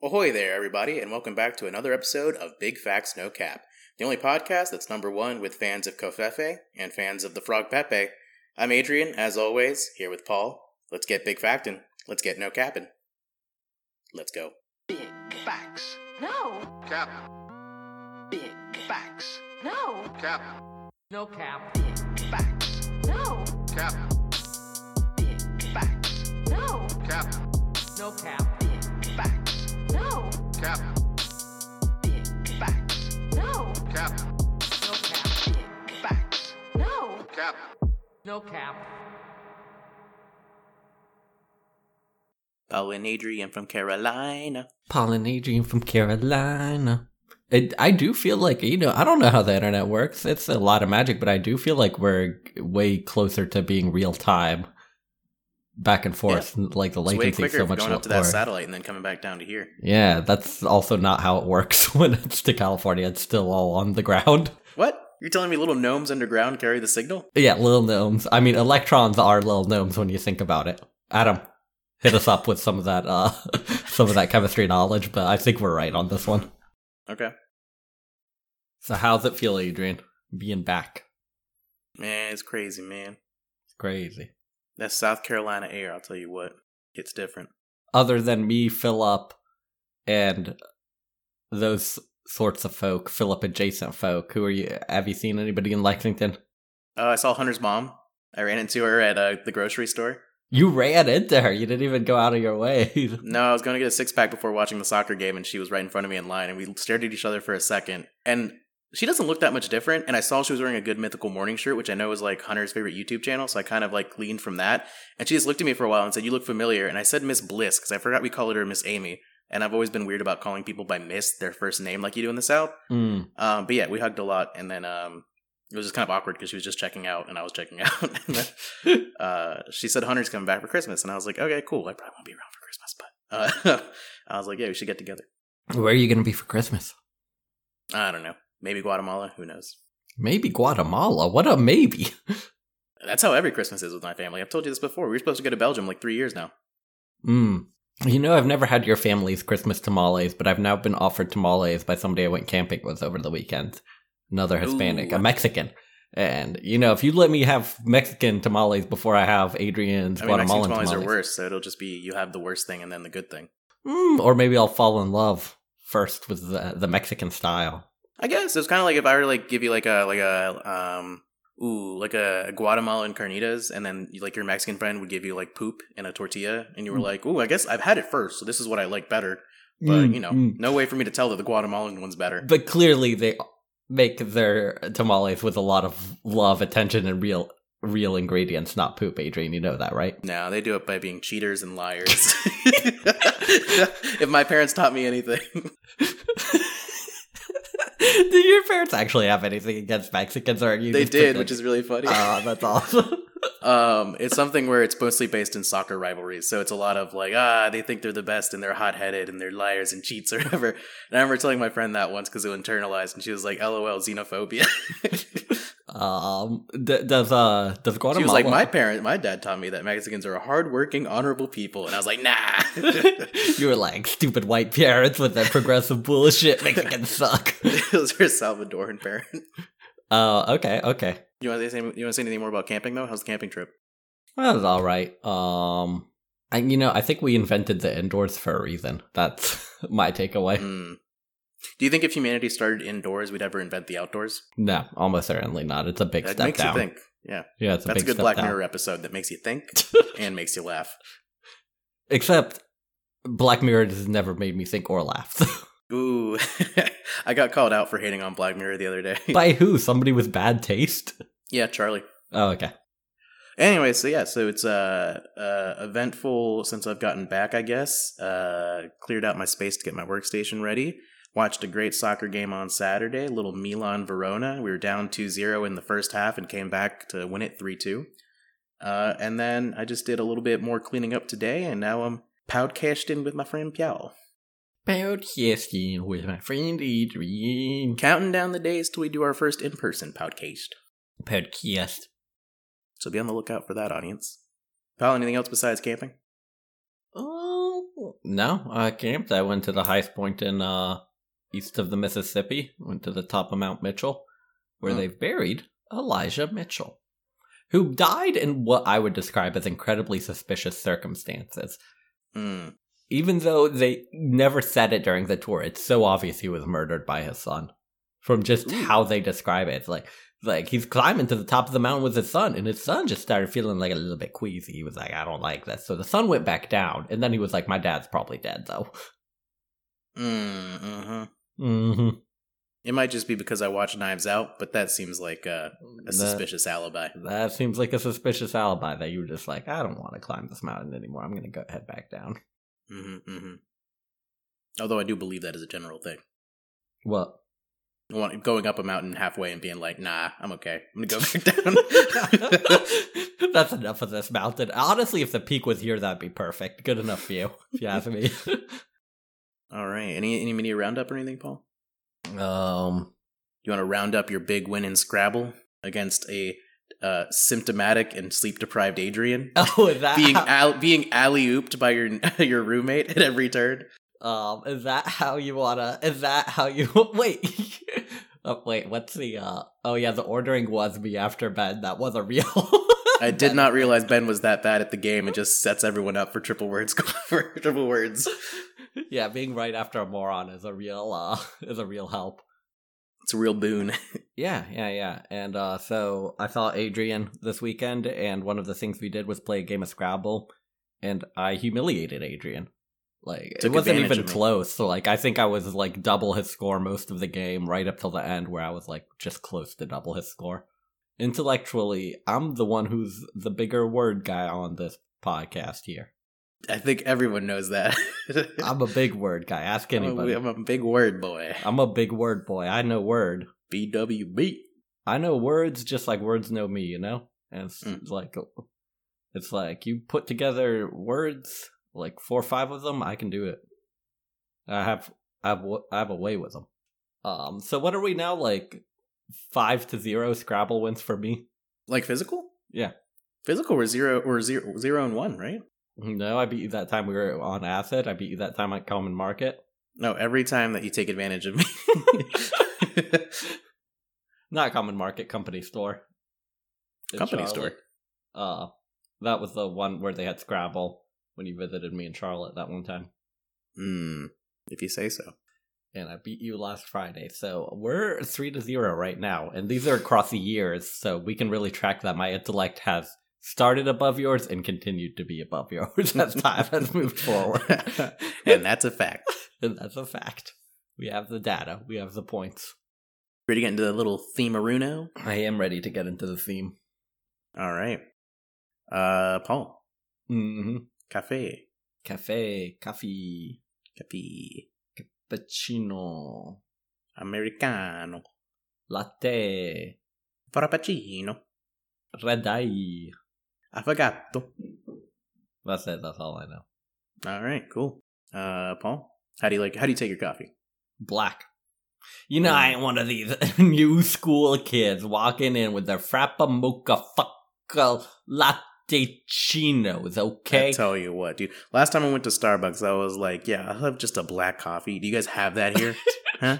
Ahoy there, everybody, and welcome back to another episode of Big Facts No Cap, the only podcast that's number one with fans of Covfefe and fans of the Frog Pepe. I'm Adrian, as always, here with Paul. Let's get big factin'. Let's get no capping. Let's go. Big facts. No, Cap. Big facts. no, Cap. No cap. Big facts. no, Cap. Big facts. no, Cap. Cap. Big facts. no, Cap. No cap. Big facts. no. Cap. No cap. Paul and Adrian from Carolina. Paul and Adrian from Carolina. It, I do feel like, you know, I don't know how the internet works. It's a lot of magic, but I do feel like we're way closer to being real time back and forth. Like the It's way latency quicker so if much going up to that lower. satellite and then coming back down to here. Yeah, that's also not how it works when it's to California. It's still all on the ground. What? You're telling me little gnomes underground carry the signal? Yeah, little gnomes. I mean, electrons are little gnomes when you think about it. Adam, hit us up with some of that, uh, some of that chemistry knowledge, but I think we're right on this one. Okay. So how's it feel, Adrian, being back? Man, it's crazy, man. It's crazy. That South Carolina air, I'll tell you what. It's different. Other than me, Philip, and those sorts of folk, Philip adjacent folk, who are you? Have you seen anybody in Lexington? Uh, I saw Hunter's mom. I ran into her at uh, the grocery store. You ran into her. You didn't even go out of your way. No, I was going to get a six pack before watching the soccer game, and she was right in front of me in line, and we stared at each other for a second. And she doesn't look that much different. And I saw she was wearing a Good Mythical Morning shirt, which I know is like Hunter's favorite YouTube channel. So I kind of like leaned from that. And she just looked at me for a while and said, "You look familiar." And I said Miss Bliss because I forgot we called her Miss Amy. And I've always been weird about calling people by Miss their first name, like you do in the South. Mm. Um, but yeah, we hugged a lot, and then um, it was just kind of awkward because she was just checking out, and I was checking out. and then, uh, she said Hunter's coming back for Christmas, and I was like, okay, cool. I probably won't be around for Christmas, but uh, I was like, yeah, we should get together. Where are you going to be for Christmas? I don't know, maybe Guatemala. Who knows? Maybe Guatemala. What a maybe. That's how every Christmas is with my family. I've told you this before. We were supposed to go to Belgium like three years now. Mm. You know, I've never had your family's Christmas tamales, but I've now been offered tamales by somebody I went camping with over the weekend. Another Hispanic, Ooh. a Mexican. And, you know, if you let me have Mexican tamales before I have Adrian's I mean, Guatemalan tamales, tamales. are worse, so it'll just be you have the worst thing and then the good thing. Mm, or maybe I'll fall in love first with the, the Mexican style. I guess it's kind of like if I were to like give you like a like a um ooh like a Guatemalan carnitas, and then like your Mexican friend would give you like poop in a tortilla, and you were Mm. like, ooh, I guess I've had it first, so this is what I like better. But Mm, you know, mm. no way for me to tell that the Guatemalan one's better. But clearly they make their tamales with a lot of love, attention, and real real ingredients, not poop, Adrian. You know that, right? no, they do it by being cheaters and liars. if my parents taught me anything, Do your parents actually have anything against Mexicans, or are you they did, which is really funny. Oh, that's awesome. Um, it's something where it's mostly based in soccer rivalries. So it's a lot of like, ah, they think they're the best and they're hot headed and they're liars and cheats or whatever. And I remember telling my friend that once because it internalized and she was like, lol, xenophobia. Um, d- does uh does she was like, my parent, my dad taught me that Mexicans are hardworking, honorable people. And I was like, nah. you were like stupid white parents with that progressive bullshit. Mexicans suck. it was her Salvadoran parent. Uh, okay, okay. You want to say you want to say anything more about camping though? How's the camping trip? That was all right. Um, and you know, I think we invented the indoors for a reason. That's my takeaway. Hmm. Do you think if humanity started indoors, we'd ever invent the outdoors? No, almost certainly not. It's a big That step makes down. you think. Yeah, Yeah, it's a that's a good Black down. Mirror episode that makes you think and makes you laugh. Except Black Mirror has never made me think or laugh. Ooh, I got called out for hating on Black Mirror the other day. By who? Somebody with bad taste? yeah, Charlie. Oh, okay. Anyway, so yeah, so it's uh, uh eventful since I've gotten back. I guess uh cleared out my space to get my workstation ready. Watched a great soccer game on Saturday, little Milan Verona. We were down 2-0 in the first half and came back to win it 3-2. Uh, and then I just did a little bit more cleaning up today, and now I'm podcasting with my friend Piao. Podcasting with my friend Adrian. Counting down the days till we do our first in-person podcast. Podcast. So be on the lookout for that, audience. Pal, anything else besides camping? Oh, No, I camped. I went to the highest point in uh east of the Mississippi. Went to the top of Mount Mitchell, where Oh. they've buried Elisha Mitchell, who died in what I would describe as incredibly suspicious circumstances. Mm. Even though they never said it during the tour, it's so obvious he was murdered by his son. From just Ooh. how they describe it, it's like like he's climbing to the top of the mountain with his son, and his son just started feeling like a little bit queasy. He was like, "I don't like this," so the son went back down, and then he was like, "My dad's probably dead, though." Mm, hmm Mm-hmm. It might just be because I watched Knives Out, but that seems like uh, a That, suspicious alibi. that seems like a suspicious alibi that you were just like, "I don't want to climb this mountain anymore. I'm gonna go head back down." hmm hmm Although I do believe that is a general thing. What? Going up a mountain halfway and being like, "Nah, I'm okay. I'm gonna go back down." That's enough of this mountain. Honestly, if the peak was here, that'd be perfect. Good enough view, if you ask me. All right. Any any mini roundup or anything, Paul? um, You want to round up your big win in Scrabble against a uh, symptomatic and sleep deprived Adrian, oh, is that being al- being alley ooped by your your roommate at every turn. um, is that how you wanna? Is that how you wait? oh, wait, what's the? uh Oh yeah, the ordering was me after Ben. That was a real. I did not realize Ben was that bad at the game It just sets everyone up for triple words for triple words. Yeah, being right after a moron is a real uh is a real help. It's a real boon. Yeah, yeah, yeah. And uh so I saw Adrian this weekend and one of the things we did was play a game of Scrabble and I humiliated Adrian. Like Took it wasn't even close. So like I think I was like double his score most of the game right up till the end where I was like just close to double his score. Intellectually, I'm the one who's the bigger word guy on this podcast here. I think everyone knows that. I'm a big word guy. Ask I'm a- anybody. I'm a big word boy. I'm a big word boy. I know word. BWB. I know words just like words know me, you know? And it's Mm. like it's like you put together words, like four or five of them, I can do it. I have I have I have a way with them. Um so what are we now like 5 to 0 Scrabble wins for me? Like physical? Yeah. Physical or zero or zero zero and one, right? No, I beat you that time we were on acid. I beat you that time at Common Market. No, every time that you take advantage of me. Not Common Market, Company Store. in Company Charlotte. store. Uh, that was the one where they had Scrabble when you visited me in Charlotte that one time. Hmm. If you say so. And I beat you last Friday. So we're three to zero right now. And these are across the years, so we can really track that my intellect has started above yours and continued to be above yours as time has moved forward. and that's a fact. and that's a fact. We have the data, we have the points. Ready to get into the little theme-aruno? I am ready to get into the theme. All right. Uh, Paul. Mm-hmm. Cafe. Cafe, coffee, Cafe. cappuccino, Americano. latte, Frappuccino. red eye. Affogato. That's it. That's all I know. All right, cool. Uh, Paul, how do you like? How do you take your coffee? Black. You know, I ain't one of these new school kids walking in with their frappa mocha fucka latte chinos, okay? I tell you what, dude. Last time I went to Starbucks, I was like, "Yeah, I'll have just a black coffee. Do you guys have that here?" huh?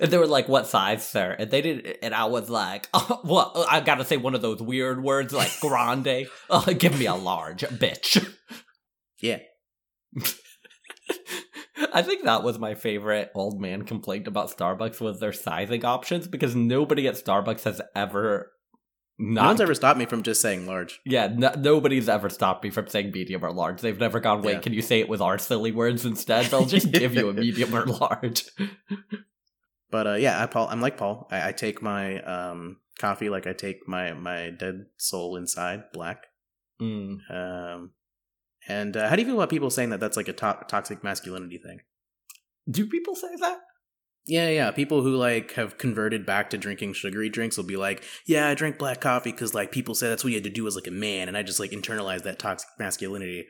And they were like, "What size, sir?" And they did, and I was like, oh, "What? I gotta say one of those weird words like grande. oh, give me a large, bitch." Yeah. I think that was my favorite old man complaint about Starbucks was their sizing options because nobody at Starbucks has ever No not one's ever stopped me from just saying large. yeah no, nobody's ever stopped me from saying medium or large. They've never gone wait Yeah. can you say it with our silly words instead? They'll just give you a medium or large. But uh, yeah, I Paul, I'm like Paul. I, I take my um coffee like I take my my dead soul inside, black. Mm. Um, and uh, how do you feel about people saying that that's like a to- toxic masculinity thing? Do people say that? Yeah, yeah. People who like have converted back to drinking sugary drinks will be like, "Yeah, I drink black coffee because like people said that's what you had to do as like a man," and I just like internalized that toxic masculinity.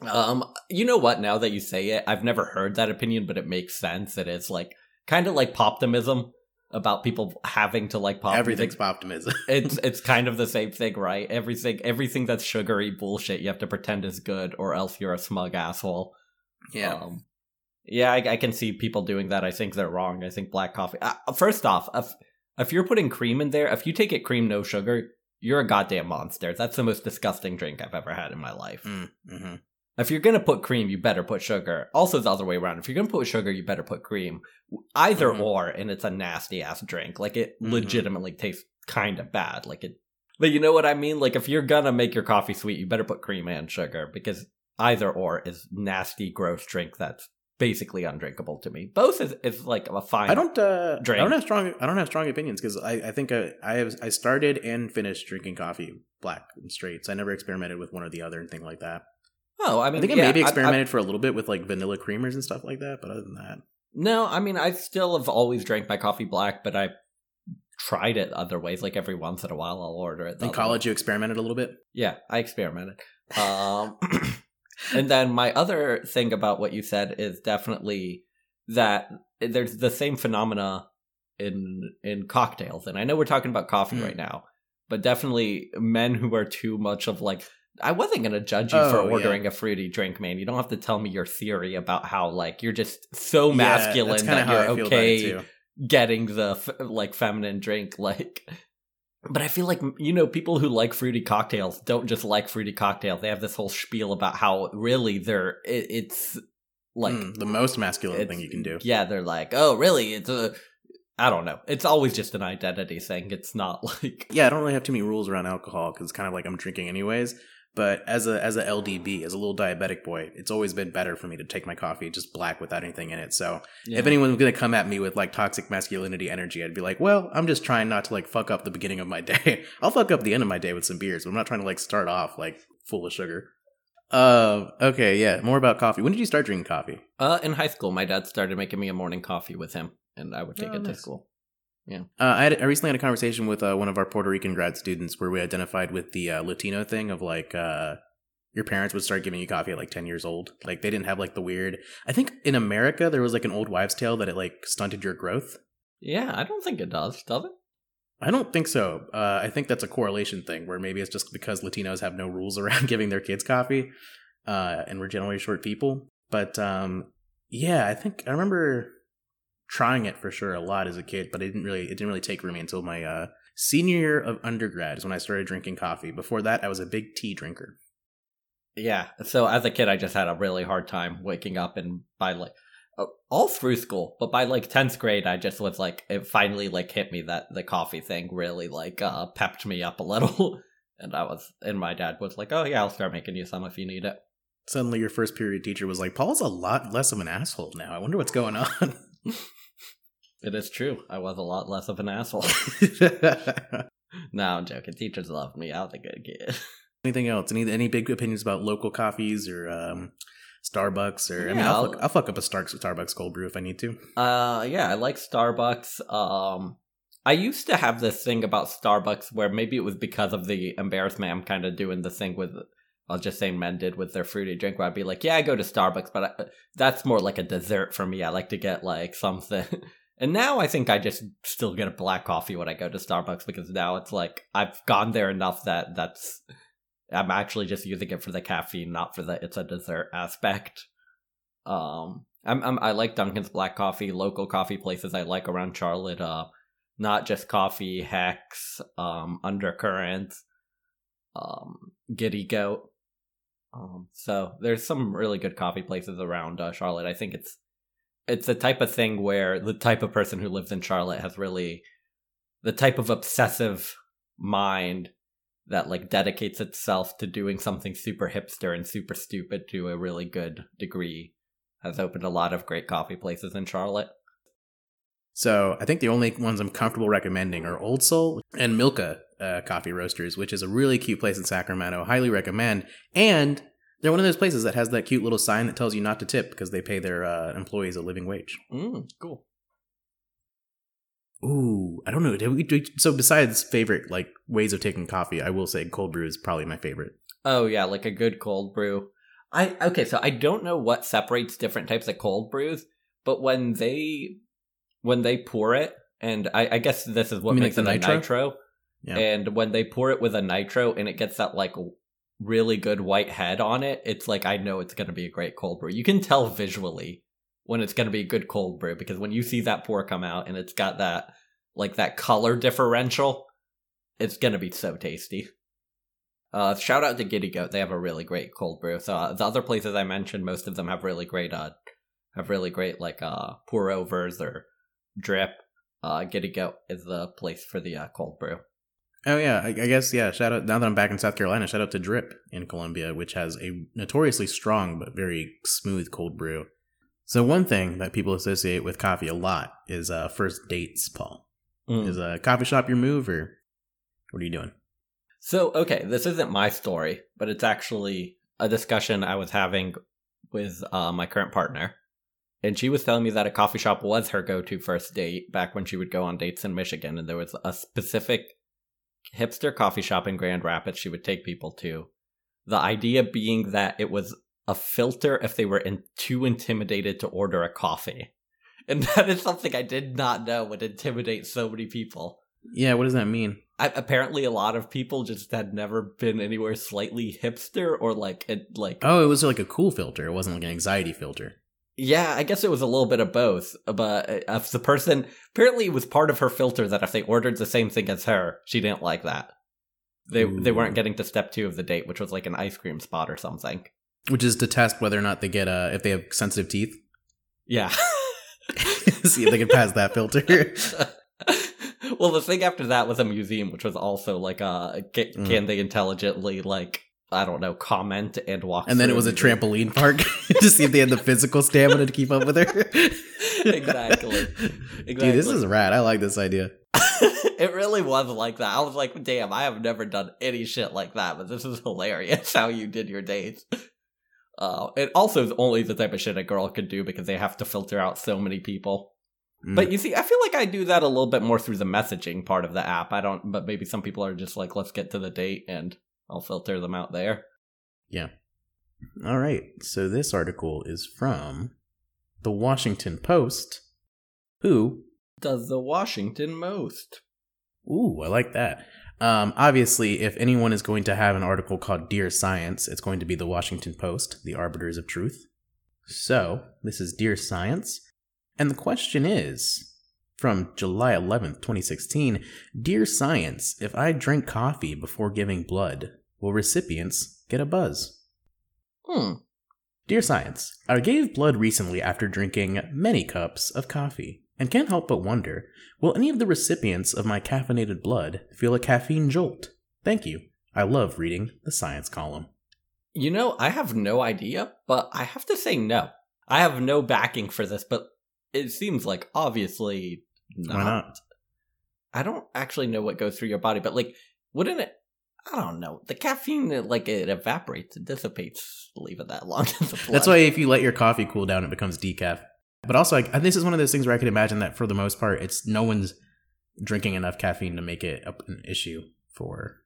Um, you know what? Now that you say it, I've never heard that opinion, but it makes sense. It is like kind of like poptimism about people having to like pop. Everything's optimism. it's it's kind of the same thing, right? Everything everything that's sugary bullshit you have to pretend is good, or else you're a smug asshole. Yeah. Um, yeah, I, I can see people doing that. I think they're wrong. I think black coffee. Uh, first off, if if you're putting cream in there, if you take it cream no sugar, you're a goddamn monster. That's the most disgusting drink I've ever had in my life. Mm, hmm If you're gonna put cream, you better put sugar. Also, the other way around. If you're gonna put sugar, you better put cream. Either Mhm. or, and it's a nasty ass drink. Like it Mhm. legitimately tastes kind of bad. Like it. But you know what I mean? Like if you're gonna make your coffee sweet, you better put cream and sugar because either or is nasty, gross drink that's basically undrinkable to me. Both is, is like a fine. I don't. Uh, Drink. I don't have strong. I don't have strong opinions because I, I think I, I have. I started and finished drinking coffee black and straight. So I never experimented with one or the other and thing like that. Oh, I mean, I, think I yeah, maybe I- I- experimented for a little bit with like vanilla creamers and stuff like that. But other than that, No, I mean, I still have always drank my coffee black, but I tried it other ways. Like every once in a while, I'll order it. in college, you experimented a little bit. Yeah, I experimented. Um, and then my other thing about what you said is definitely that there's the same phenomena in in cocktails, and I know we're talking about coffee Mm. right now, but definitely men who are too much of like. I wasn't gonna judge you for Oh, yeah. ordering a fruity drink, man. You don't have to tell me your theory about how like you're just so masculine kinda that you're I feel about it, okay getting the f- like feminine drink like but i feel like you know people who like fruity cocktails don't just like fruity cocktails they have this whole spiel about how really they're it, it's like Mm, the most masculine thing you can do. yeah they're like oh really it's a i don't know it's always just an identity thing it's not like Yeah, I don't really have too many rules around alcohol because it's kind of like I'm drinking anyways. But as a as a LDB, as a little diabetic boy, it's always been better for me to take my coffee just black without anything in it. So if anyone was gonna come at me with like toxic masculinity energy, I'd be like, well, I'm just trying not to like fuck up the beginning of my day. I'll fuck up the end of my day with some beers, but I'm not trying to like start off like full of sugar. Uh, okay, yeah. More about coffee. When did you start drinking coffee? uh in high school my dad started making me a morning coffee with him and i would take Oh, it to nice. School Uh, I, had, I recently had a conversation with uh, one of our Puerto Rican grad students where we identified with the uh, Latino thing of like uh, your parents would start giving you coffee at like 10 years old. Like they didn't have like the weird. I think in America there was like an old wives' tale that it like stunted your growth. yeah i don't think it does does it I don't think so. Uh, I think that's a correlation thing where maybe it's just because Latinos have no rules around giving their kids coffee, uh, and we're generally short people. But um, yeah, I think I remember trying it for sure a lot as a kid, but it didn't really it didn't really take for me until my uh, senior year of undergrad is when I started drinking coffee. Before that, I was a big tea drinker. Yeah. So as a kid, I just had a really hard time waking up, and by like all through school, but by like tenth grade, I just was like, it finally like hit me that the coffee thing really like uh pepped me up a little, and I was, and my dad was like, oh yeah, I'll start making you some if you need it. Suddenly, your first period teacher was like, "Paul's a lot less of an asshole now. I wonder what's going on." It is true. I was a lot less of an asshole. no, I'm joking. Teachers loved me. I was a good kid. Anything else? Any any big opinions about local coffees or um, Starbucks or I mean, I'll, I'll- fuck, I'll fuck up a Starks Starbucks cold brew if I need to. Uh, yeah, I like Starbucks. Um, I used to have this thing about Starbucks where maybe it was because of the embarrassment. I'm kind of doing the thing with, I'll just say men did with their fruity drink where I'd be like, yeah, I go to Starbucks, but I, that's more like a dessert for me. I like to get like something. And now I think I just still get a black coffee when I go to Starbucks because now it's like I've gone there enough that that's I'm actually just using it for the caffeine, not for the it's a dessert aspect. Um, I'm, I'm I like Dunkin's black coffee. Local coffee places I like around Charlotte. Uh, not just coffee, Hex, um, Undercurrent, um, Giddy Goat. Um, so there's some really good coffee places around uh, Charlotte. I think it's it's the type of thing where the type of person who lives in Charlotte has really the type of obsessive mind that like dedicates itself to doing something super hipster and super stupid to a really good degree has opened a lot of great coffee places in Charlotte. So I think the only ones I'm comfortable recommending are Old Soul and Milka uh, Coffee Roasters, which is a really cute place in Sacramento. Highly recommend. And they're one of those places that has that cute little sign that tells you not to tip because they pay their uh, employees a living wage. Mm, cool. Ooh, I don't know. Did we, so besides favorite like ways of taking coffee, I will say cold brew is probably my favorite. Oh yeah, like a good cold brew. I okay, so I don't know what separates different types of cold brews, but when they when they pour it, and I, I guess this is what makes like it the a nitro? nitro. Yeah. And when they pour it with a nitro and it gets that like really good white head on it, it's like I know it's going to be a great cold brew. You can tell visually when it's going to be a good cold brew because when you see that pour come out and it's got that like that color differential, it's going to be so tasty. Uh, shout out to Giddy Goat. They have a really great cold brew. So uh, the other places I mentioned, most of them have really great, uh, have really great like uh pour overs or drip. Uh, Giddy Goat is the place for the uh, cold brew. Oh yeah, I, I guess yeah. Shout out now that I'm back in South Carolina. Shout out to Drip in Columbia, which has a notoriously strong but very smooth cold brew. So one thing that people associate with coffee a lot is uh, first dates. Paul Mm. is a coffee shop your move, or what are you doing? So, okay, this isn't my story, but it's actually a discussion I was having with uh, my current partner. And she was telling me that a coffee shop was her go to first date back when she would go on dates in Michigan. And there was a specific hipster coffee shop in Grand Rapids she would take people to. The idea being that it was a filter if they were in, too intimidated to order a coffee. And that is something I did not know would intimidate so many people. Yeah, what does that mean? I, apparently a lot of people just had never been anywhere slightly hipster or like it like Oh, it was like a cool filter. It wasn't like an anxiety filter. Yeah i guess it was a little bit of both but if the person apparently it was part of her filter that if they ordered the same thing as her she didn't like that they they weren't getting to step two of the date which was like an ice cream spot or something Which is to test whether or not they get uh if they have sensitive teeth. yeah See if they can pass that filter. well the thing after that was a museum which was also like uh Mm. can they intelligently like i don't know comment and walk and then it was a trampoline park to see if they had the physical stamina to keep up with her. Exactly. Dude, this is rad. I like this idea. it really was like that. I was like, damn, I have never done any shit like that, but this is hilarious how you did your dates. Uh, it also is only the type of shit a girl could do because they have to filter out so many people. Mm. But you see, I feel like I do that a little bit more through the messaging part of the app. I don't, but maybe some people are just like, let's get to the date and I'll filter them out there. Yeah. All right. So this article is from the Washington Post, who Does the Washington most? Ooh, I like that. Um, obviously, if anyone is going to have an article called Dear Science, it's going to be the Washington Post, the arbiters of truth. So, this is Dear Science. And the question is from July 11th, 2016 Dear Science, if I drink coffee before giving blood, will recipients get a buzz? Hmm. Dear Science, I gave blood recently after drinking many cups of coffee, and can't help but wonder will any of the recipients of my caffeinated blood feel a caffeine jolt? Thank you. I love reading the science column. You know, I have no idea, but I have to say no. I have no backing for this, but it seems like obviously not. Why not? I don't actually know what goes through your body, but like, wouldn't it? I don't know. The caffeine, like, it evaporates, it dissipates. Leave it that long. That's why if you let your coffee cool down, it becomes decaf. But also, I, this is one of those things where I can imagine that for the most part, it's no one's drinking enough caffeine to make it an issue for.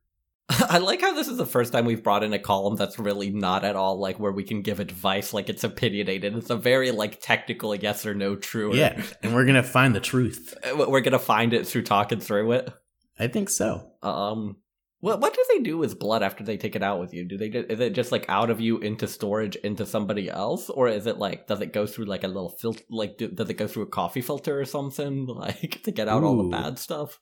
I like how this is the first time we've brought in a column that's really not at all like where we can give advice, like it's opinionated. It's a very like technical yes or no true. Yeah, and we're gonna find the truth. we're gonna find it through talking through it. I think so. Um, what what do they do with blood after they take it out with you? Do they is it just like out of you into storage into somebody else, or is it like does it go through like a little filter? Like do, does it go through a coffee filter or something, like to get out all the bad stuff?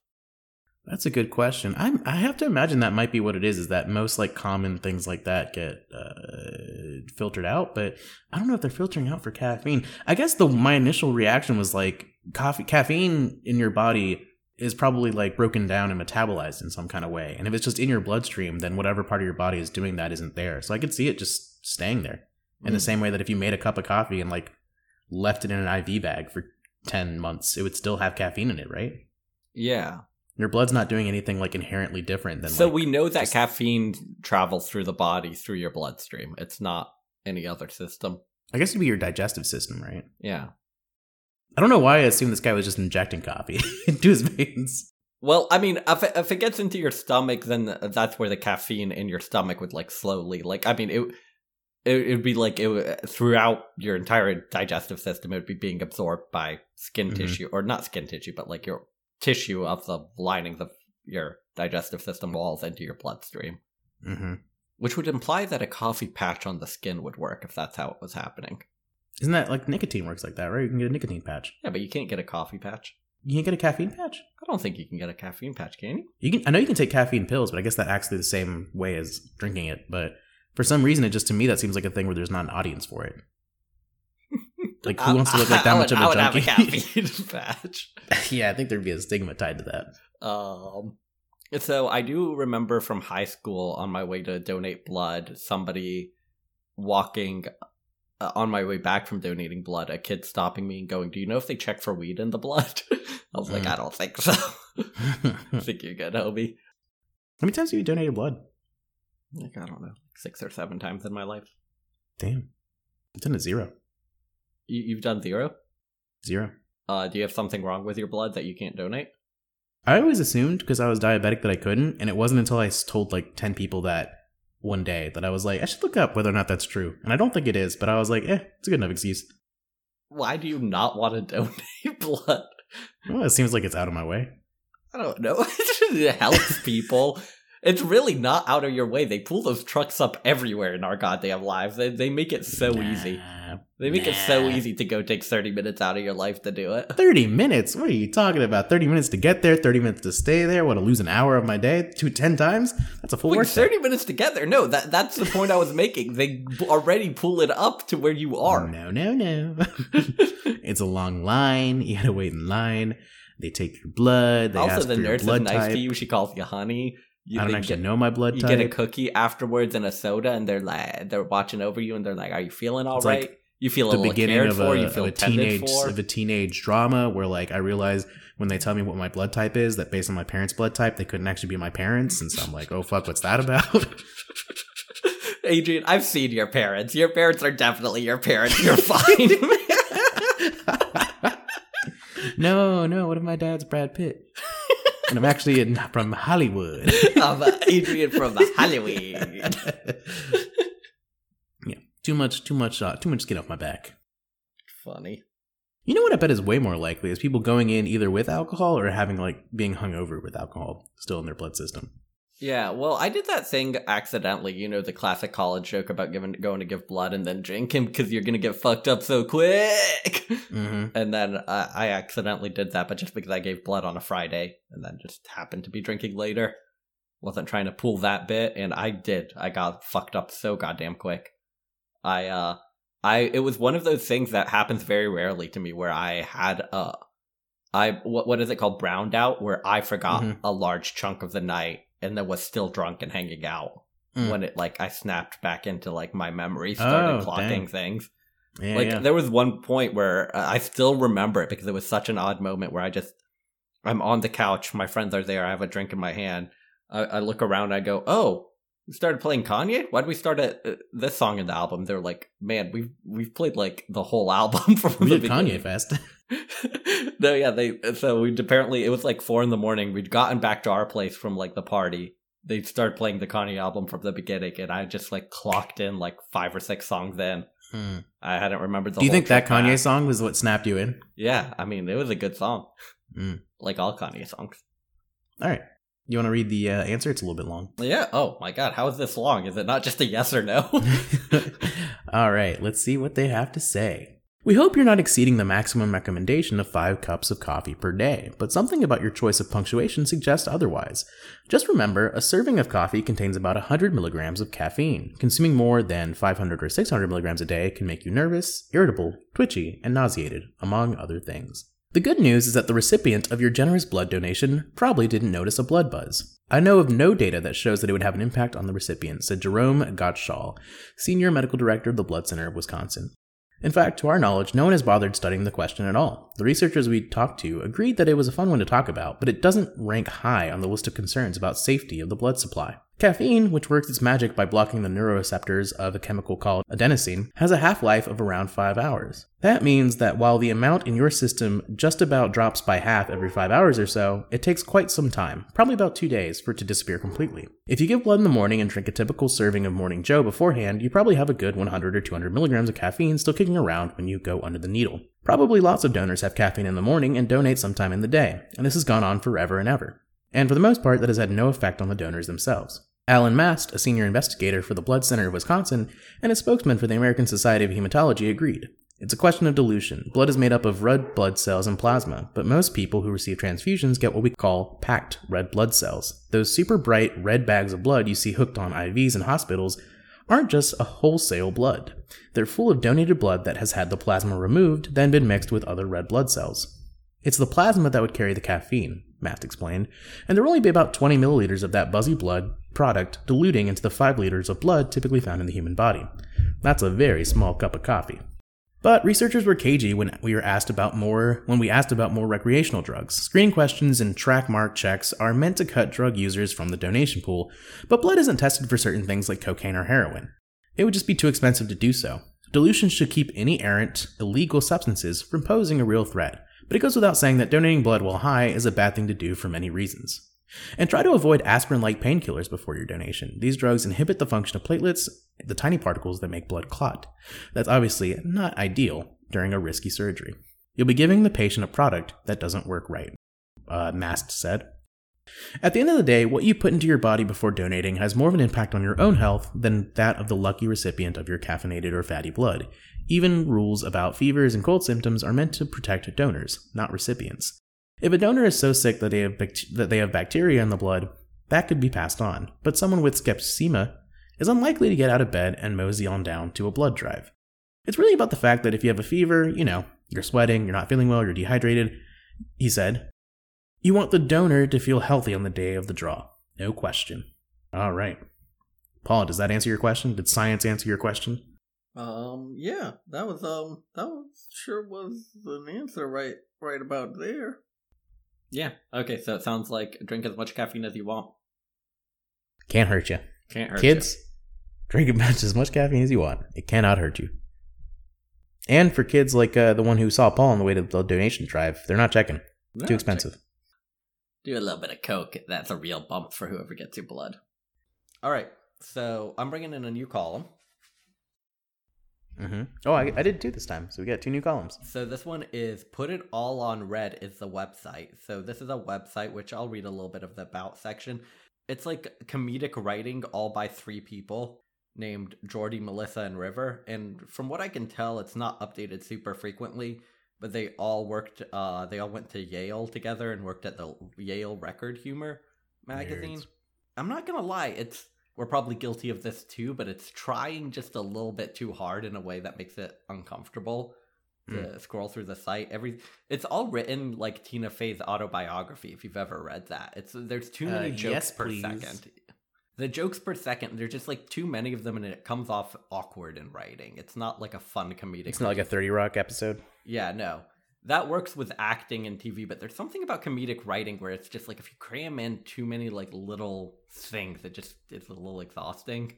That's a good question. I'm, I have to imagine that might be what it is. Is that most like common things like that get uh, filtered out? But I don't know if they're filtering out for caffeine. I guess the my initial reaction was like coffee, caffeine in your body is probably like broken down and metabolized in some kind of way. And if it's just in your bloodstream, then whatever part of your body is doing that isn't there. So I could see it just staying there in the Mm. same way that if you made a cup of coffee and like left it in an IV bag for ten months, it would still have caffeine in it, right? Yeah. Your blood's not doing anything like inherently different than. So like, we know that just- caffeine travels through the body through your bloodstream. It's not any other system. I guess it'd be your digestive system, right? Yeah. I don't know why I assumed this guy was just injecting coffee into his veins. Well, I mean, if it, if it gets into your stomach, then that's where the caffeine in your stomach would like slowly, like, I mean, it it would be like it throughout your entire digestive system. It would be being absorbed by skin Mhm. tissue, or not skin tissue, but like your tissue of the linings of your digestive system walls into your bloodstream. hmm Which would imply that a coffee patch on the skin would work if that's how it was happening. Isn't that like nicotine works like that, right? You can get a nicotine patch. Yeah, but you can't get a coffee patch. You can't get a caffeine patch. I don't think you can get a caffeine patch, can you? You can. I know you can take caffeine pills, but I guess that acts the same way as drinking it. But for some reason, it just to me that seems like a thing where there's not an audience for it. Like who wants to look like that I much would- of a I would have junkie? caffeine patch. yeah, I think there'd be a stigma tied to that. Um, so I do remember from high school on my way to donate blood, somebody walking uh, on my way back from donating blood, a kid stopping me and going, "Do you know if they check for weed in the blood?" I was like, Mm. "I don't think so." I think you're good, homie. How many times have you donated blood? Like I don't know, six or seven times in my life. Damn, it's in a zero. You, you've done zero. Zero. Uh, do you have something wrong with your blood that you can't donate? I always assumed because I was diabetic that I couldn't, and it wasn't until I told like ten people that one day that I was like, I should look up whether or not that's true. And I don't think it is, but I was like, eh, it's a good enough excuse. Why do you not want to donate blood? Well, it seems like it's out of my way. I don't know. it helps people. It's really not out of your way. They pull those trucks up everywhere in our goddamn lives. They, they make it so easy. They make it so easy to go take 30 minutes out of your life to do it. 30 minutes? What are you talking about? 30 minutes to get there, 30 minutes to stay there? What, to lose an hour of my day? Two, 10 times? That's a full Wait, work day. 30 minutes to get there? No, that, that's the point I was making. They already pull it up to where you are. No, no, no. it's a long line. You gotta wait in line. They take your blood. They also, the nurse is nice type. to you. She calls you honey. You, I don't actually get- know my blood You type. You get a cookie afterwards and a soda, and they're like, they're watching over you, and they're like, "Are you feeling all It's right? like you feel a the little beginning cared of for. a, you of feel a teenage for." of a teenage drama where like I realize when they tell me what my blood type is that based on my parents' blood type they couldn't actually be my parents and so I'm like oh fuck what's that about Adrian, I've seen your parents. Your parents are definitely your parents. You're fine. no no what if my dad's Brad Pitt and I'm actually in, from Hollywood I'm uh, Adrian from the Halloween. yeah too much too much uh, too much skin off my back Funny. you know what I bet is way more likely is people going in either with alcohol or having like being hungover with alcohol still in their blood system Yeah, well, I did that thing accidentally. You know, the classic college joke about giving going to give blood and then drinking because you're gonna get fucked up so quick. mm-hmm. And then uh, I accidentally did that, but just because I gave blood on a Friday and then just happened to be drinking later. Wasn't trying to pull that bit, and I did. I got fucked up so goddamn quick. I, uh, I, it was one of those things that happens very rarely to me where I had a, I, what, what is it called? Browned out, where I forgot Mhm. a large chunk of the night and then was still drunk and hanging out. Mm. When it, like, I snapped back into, like, my memory, started Oh, clocking dang. things yeah, like yeah. there was one point where uh, I still remember it because it was such an odd moment where I just I'm on the couch, my friends are there, I have a drink in my hand. I, I look around, I go, "Oh, we started playing Kanye. Why did we start at uh, this song in the album?" They're like, "Man, we've we've played like the whole album from we the did Kanye beginning." Fest no, yeah, they so we'd apparently it was like four in the morning. We'd gotten back to our place from like the party. They'd start playing the Kanye album from the beginning, and I just like clocked in like five or six songs in. Hmm. I hadn't remembered the. Do you think that Kanye back. song was what snapped you in? Yeah, I mean, it was a good song. Mm. Like all Kanye songs. All right. You want to read the uh, answer? It's a little bit long. Yeah. Oh my God, how is this long? Is it not just a yes or no? All right, let's see what they have to say. We hope you're not exceeding the maximum recommendation of five cups of coffee per day, but something about your choice of punctuation suggests otherwise. Just remember, a serving of coffee contains about 100 milligrams of caffeine. Consuming more than 500 or 600 milligrams a day can make you nervous, irritable, twitchy, and nauseated, among other things. The good news is that the recipient of your generous blood donation probably didn't notice a blood buzz. I know of no data that shows that it would have an impact on the recipient, said Jerome Gottschall, Senior Medical Director of the Blood Center of Wisconsin. In fact, to our knowledge, no one has bothered studying the question at all. The researchers we talked to agreed that it was a fun one to talk about, but it doesn't rank high on the list of concerns about safety of the blood supply. Caffeine, which works its magic by blocking the neuroreceptors of a chemical called adenosine, has a half life of around 5 hours. That means that while the amount in your system just about drops by half every 5 hours or so, it takes quite some time, probably about 2 days, for it to disappear completely. If you give blood in the morning and drink a typical serving of Morning Joe beforehand, you probably have a good 100 or 200 milligrams of caffeine still kicking around when you go under the needle. Probably lots of donors have caffeine in the morning and donate sometime in the day, and this has gone on forever and ever. And for the most part, that has had no effect on the donors themselves. Alan Mast, a senior investigator for the Blood Center of Wisconsin and a spokesman for the American Society of Hematology, agreed. It's a question of dilution. Blood is made up of red blood cells and plasma, but most people who receive transfusions get what we call packed red blood cells. Those super bright red bags of blood you see hooked on IVs in hospitals aren't just a wholesale blood. They're full of donated blood that has had the plasma removed, then been mixed with other red blood cells. It's the plasma that would carry the caffeine, Mast explained, and there will only be about 20 milliliters of that buzzy blood product diluting into the 5 liters of blood typically found in the human body. That's a very small cup of coffee. But researchers were cagey when we were asked about more when we asked about more recreational drugs. Screening questions and track mark checks are meant to cut drug users from the donation pool, but blood isn't tested for certain things like cocaine or heroin. It would just be too expensive to do so. Dilution should keep any errant, illegal substances from posing a real threat, but it goes without saying that donating blood while high is a bad thing to do for many reasons. And try to avoid aspirin like painkillers before your donation. These drugs inhibit the function of platelets, the tiny particles that make blood clot. That's obviously not ideal during a risky surgery. You'll be giving the patient a product that doesn't work right, uh, Mast said. At the end of the day, what you put into your body before donating has more of an impact on your own health than that of the lucky recipient of your caffeinated or fatty blood. Even rules about fevers and cold symptoms are meant to protect donors, not recipients. If a donor is so sick that they have that they have bacteria in the blood, that could be passed on. But someone with septicemia is unlikely to get out of bed and mosey on down to a blood drive. It's really about the fact that if you have a fever, you know, you're sweating, you're not feeling well, you're dehydrated, he said, you want the donor to feel healthy on the day of the draw. No question. All right. Paul, does that answer your question? Did science answer your question? Um, yeah, that was um, that was sure was an answer right, right about there. Yeah. Okay, so it sounds like drink as much caffeine as you want. Can't hurt you. Can't hurt Kids, drink as much, as much caffeine as you want. It cannot hurt you. And for kids like uh, the one who saw Paul on the way to the donation drive, they're not checking. you. Too expensive. Do a little bit of coke. That's a real bump for whoever gets your blood. All right, so I'm bringing in a new column. Hmm Oh, I, I did two this time, so we got two new columns. So this one is Put It All on Red is the website. So this is a website which I'll read a little bit of the about section. It's like comedic writing all by three people named Jordy, Melissa, and River. And from what I can tell, it's not updated super frequently, but they all worked uh they all went to Yale together and worked at the Yale Record Humor magazine. Nerds. I'm not gonna lie, it's we're probably guilty of this too, but it's trying just a little bit too hard in a way that makes it uncomfortable to scroll through the site. Every it's all written like Tina Fey's autobiography. If you've ever read that, it's there's too many Uh, jokes yes, per please. second. The jokes per second, there's just like too many of them, and it comes off awkward in writing. It's not like a fun comedic. It's not like a 30 Rock episode. Yeah, no. That works with acting and TV, but there's something about comedic writing where it's just like if you cram in too many like little things, it just it's a little exhausting.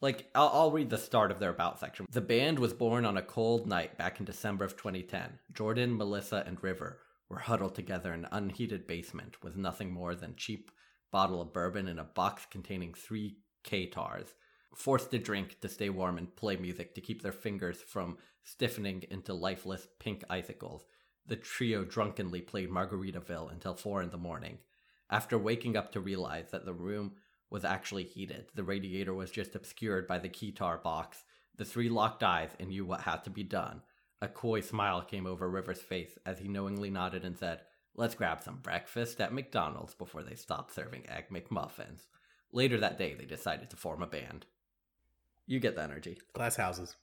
Like I'll, I'll read the start of their about section. The band was born on a cold night back in December of 2010. Jordan, Melissa, and River were huddled together in an unheated basement with nothing more than cheap bottle of bourbon and a box containing three keytars, forced to drink to stay warm and play music to keep their fingers from stiffening into lifeless pink icicles. The trio drunkenly played Margaritaville until four in the morning. After waking up to realize that the room was actually heated, the radiator was just obscured by the keytar box. The three locked eyes and knew what had to be done. A coy smile came over River's face as he knowingly nodded and said, Let's grab some breakfast at McDonald's before they stop serving Egg McMuffins. Later that day, they decided to form a band. You get the energy. Glass houses.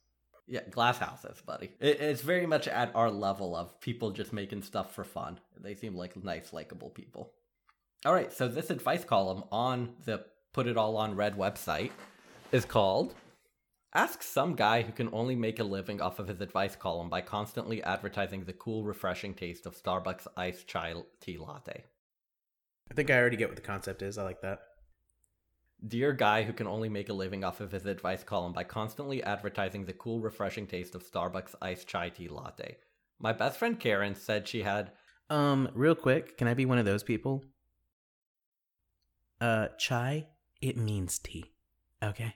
Yeah, glass houses, buddy. It, it's very much at our level of people just making stuff for fun. They seem like nice, likable people. All right, so this advice column on the Put It All on Red website is called Ask some guy who can only make a living off of his advice column by constantly advertising the cool, refreshing taste of Starbucks iced chai tea latte. I think I already get what the concept is. I like that. Dear guy who can only make a living off of his advice column by constantly advertising the cool, refreshing taste of Starbucks iced chai tea latte. My best friend Karen said she had. Um, real quick, can I be one of those people? Uh, chai, it means tea. Okay.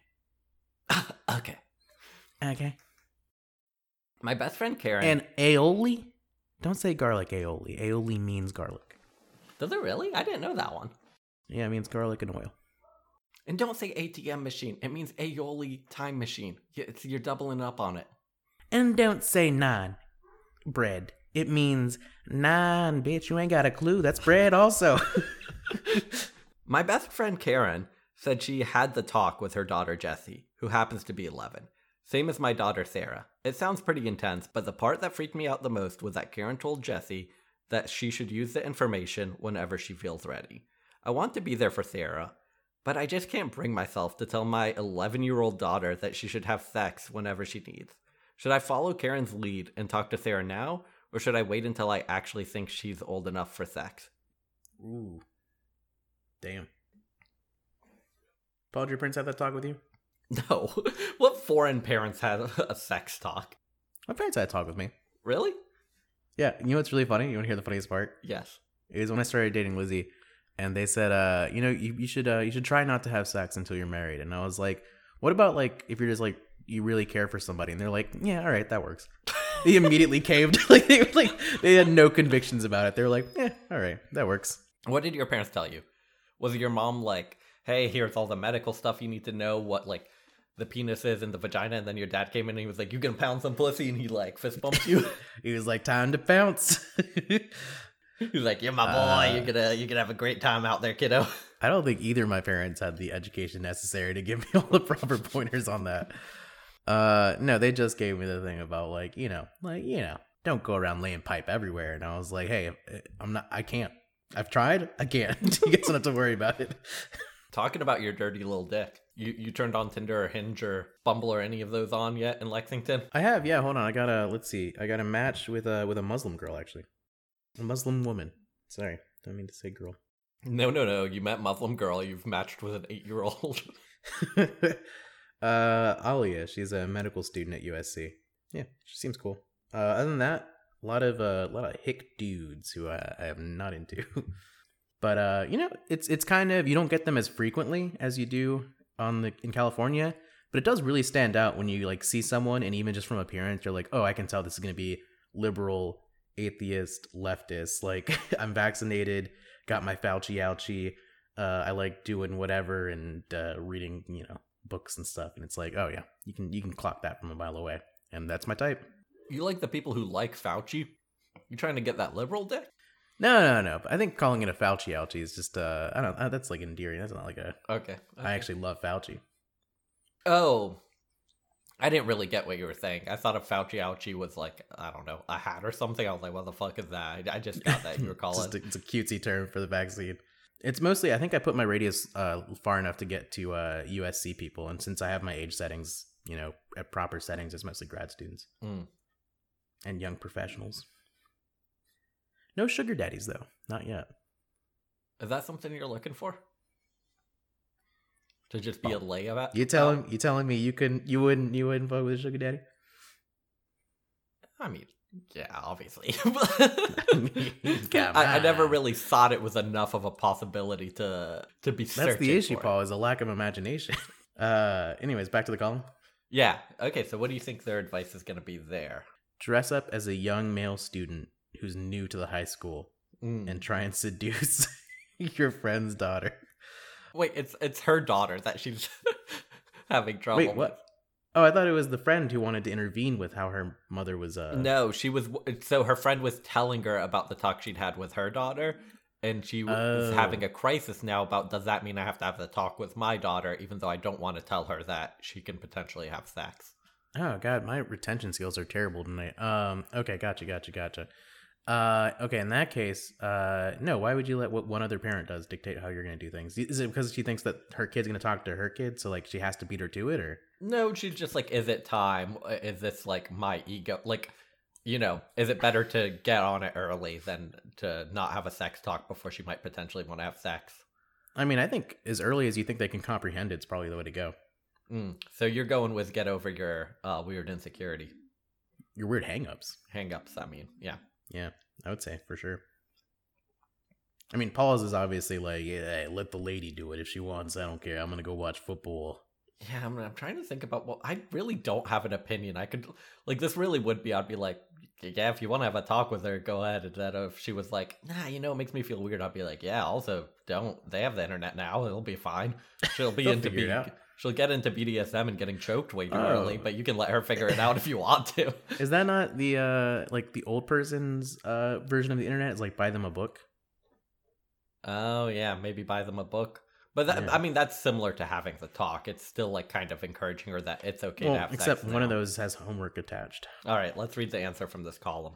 okay. Okay. My best friend Karen. And aioli? Don't say garlic aioli. Aioli means garlic. Does it really? I didn't know that one. Yeah, it means garlic and oil. And don't say ATM machine. It means aioli time machine. It's, you're doubling up on it. And don't say naan. Bread. It means naan, bitch. You ain't got a clue. That's bread also. My best friend Karen said she had the talk with her daughter Jessie, who happens to be 11. Same as my daughter Sarah. It sounds pretty intense, but the part that freaked me out the most was that Karen told Jessie that she should use the information whenever she feels ready. I want to be there for Sarah, but I just can't bring myself to tell my 11 year old daughter that she should have sex whenever she needs. Should I follow Karen's lead and talk to Sarah now, or should I wait until I actually think she's old enough for sex? Ooh. Damn. Paul, did your parents have that talk with you? No. what foreign parents had a sex talk? My parents had a talk with me. Really? Yeah, you know what's really funny? You want to hear the funniest part? Yes. It was when I started dating Lizzie, and they said, uh, you know, you, you should uh, you should try not to have sex until you're married. And I was like, what about like if you're just like you really care for somebody? And they're like, yeah, all right, that works. they immediately caved. like they like they had no convictions about it. They were like, yeah, all right, that works. What did your parents tell you? Was your mom like, hey, here's all the medical stuff you need to know, what like the penis is and the vagina, and then your dad came in and he was like, you can pound some pussy, and he like fist bumped you. He was like, time to pounce. He's like, you're my boy, Uh, you're gonna you're gonna have a great time out there, kiddo. I don't think either of my parents had the education necessary to give me all the proper pointers on that. Uh, no, they just gave me the thing about like you know, like you know, don't go around laying pipe everywhere. And I was like, hey, I'm not, I can't. I've tried, I can't. you guys don't have to worry about it. Talking about your dirty little dick. You you turned on Tinder or Hinge or Bumble or any of those on yet in Lexington? I have, yeah. Hold on, I got a. Let's see, I got a match with a with a Muslim girl actually, a Muslim woman. Sorry, don't mean to say girl. No, no, no. You met Muslim girl. You've matched with an eight year old. uh, Alia, she's a medical student at USC. Yeah, she seems cool. Uh, other than that, a lot of uh, a lot of hick dudes who I, I am not into. but uh, you know, it's it's kind of you don't get them as frequently as you do on the in California. But it does really stand out when you like see someone, and even just from appearance, you're like, oh, I can tell this is gonna be liberal, atheist, leftist. Like I'm vaccinated, got my Fauci ouchie. Uh, I like doing whatever and uh, reading, you know, books and stuff. And it's like, oh yeah, you can you can clock that from a mile away, and that's my type. You like the people who like Fauci? You trying to get that liberal dick? No, no, no. But I think calling it a Fauci ouchie is just uh, I don't. Uh, that's like endearing. That's not like a. Okay. I actually love Fauci. Oh, I didn't really get what you were saying. I thought a Fauci ouchie was like I don't know a hat or something. I was like, what the fuck is that? I I just got that you were calling. A, it's a cutesy term for the vaccine. It's mostly I think I put my radius uh, far enough to get to uh, USC people, and since I have my age settings, you know, at proper settings, it's mostly grad students Mm. and young professionals. No sugar daddies though, not yet. Is that something you're looking for? To just be a layout? You telling you telling me you couldn't you wouldn't you wouldn't fuck with a sugar daddy? I mean, yeah, obviously. Come I, I never really thought it was enough of a possibility to to be. That's the issue. Paul, is a lack of imagination. Uh, anyways, back to the column. Yeah. Okay. So, what do you think their advice is going to be there? Dress up as a young male student who's new to the high school Mm. and try and seduce your friend's daughter. Wait, it's it's her daughter that she's having trouble. Wait, what? Oh, I thought it was the friend who wanted to intervene with how her mother was. Uh. No, she was. So her friend was telling her about the talk she'd had with her daughter, and she was Oh. having a crisis now about does that mean I have to have the talk with my daughter, even though I don't want to tell her that she can potentially have sex. Oh God, my retention skills are terrible tonight. Um. Okay, gotcha, gotcha, gotcha. Uh. Okay, in that case, uh, no. Why would you let what one other parent does dictate how you're going to do things? Is it because she thinks that her kid's going to talk to her kid, so like she has to beat her to it, or? No, she's just like, is it time? Is this like my ego? Like, you know, is it better to get on it early than to not have a sex talk before she might potentially want to have sex? I mean, I think as early as you think they can comprehend it's probably the way to go. Mm. So you're going with get over your uh, weird insecurity Your weird hangups. hangups. I mean, yeah. Yeah, I would say for sure. I mean, Paul's is obviously like, hey, let the lady do it if she wants. I don't care. I'm gonna go watch football. Yeah, I'm, I'm trying to think about what I really don't have an opinion. I could like this really would be. I'd be like, yeah, if you want to have a talk with her, go ahead. And then if she was like, nah, you know, it makes me feel weird, I'd be like, yeah, also, don't. They have the internet now. It'll be fine. She'll be into figure it B- out. She'll get into BDSM and getting choked way too Oh. early, but you can let her figure it out if you want to. Is that not the uh like the old person's uh version of the internet? Is like buy them a book. Oh yeah, maybe buy them a book. But that, Yeah. I mean, that's similar to having the talk. It's still like kind of encouraging her that it's okay to well, have except one of those has homework attached. All right, let's read the answer from this column.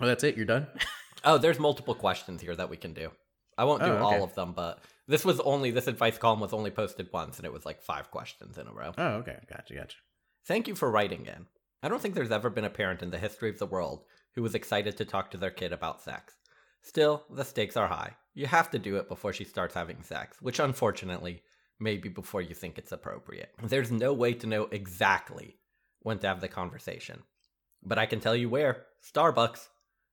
Oh, that's it. You're done. Oh, there's multiple questions here that we can do. I won't do Oh, okay. all of them, but this was only this advice column was only posted once, and it was like five questions in a row. oh, okay. Gotcha. Gotcha. Thank you for writing in. I don't think there's ever been a parent in the history of the world who was excited to talk to their kid about sex. Still, the stakes are high. You have to do it before she starts having sex, which unfortunately may be before you think it's appropriate. There's no way to know exactly when to have the conversation. But I can tell you where Starbucks.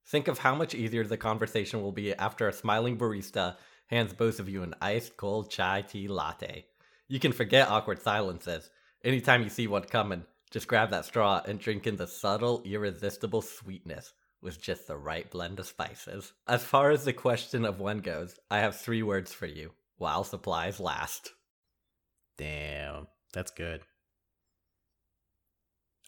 Think of how much easier the conversation will be after a smiling barista hands both of you an iced cold chai tea latte. You can forget awkward silences. Anytime you see one coming, just grab that straw and drink in the subtle, irresistible sweetness with just the right blend of spices. As far as the question of when goes, I have three words for you while supplies last. Damn, that's good.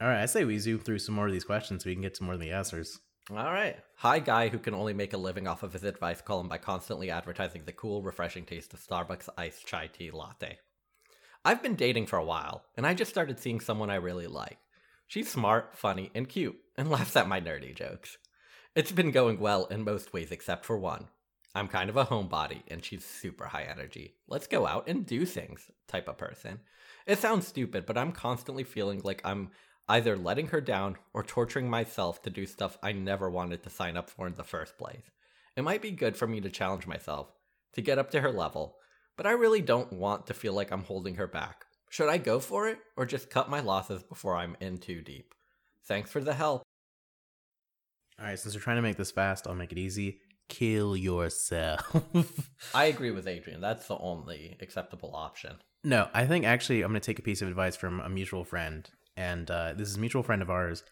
All right, I say we zoom through some more of these questions so we can get to more of the answers. All right. Hi, guy who can only make a living off of his advice column by constantly advertising the cool, refreshing taste of Starbucks iced chai tea latte. I've been dating for a while, and I just started seeing someone I really like. She's smart, funny, and cute, and laughs at my nerdy jokes. It's been going well in most ways except for one. I'm kind of a homebody, and she's super high energy. Let's go out and do things type of person. It sounds stupid, but I'm constantly feeling like I'm either letting her down or torturing myself to do stuff I never wanted to sign up for in the first place. It might be good for me to challenge myself, to get up to her level, but I really don't want to feel like I'm holding her back. Should I go for it or just cut my losses before I'm in too deep? Thanks for the help. All right, since we're trying to make this fast, I'll make it easy. Kill yourself. I agree with Adrian. That's the only acceptable option. no, I think actually I'm going to take a piece of advice from a mutual friend, and uh, this is a mutual friend of ours.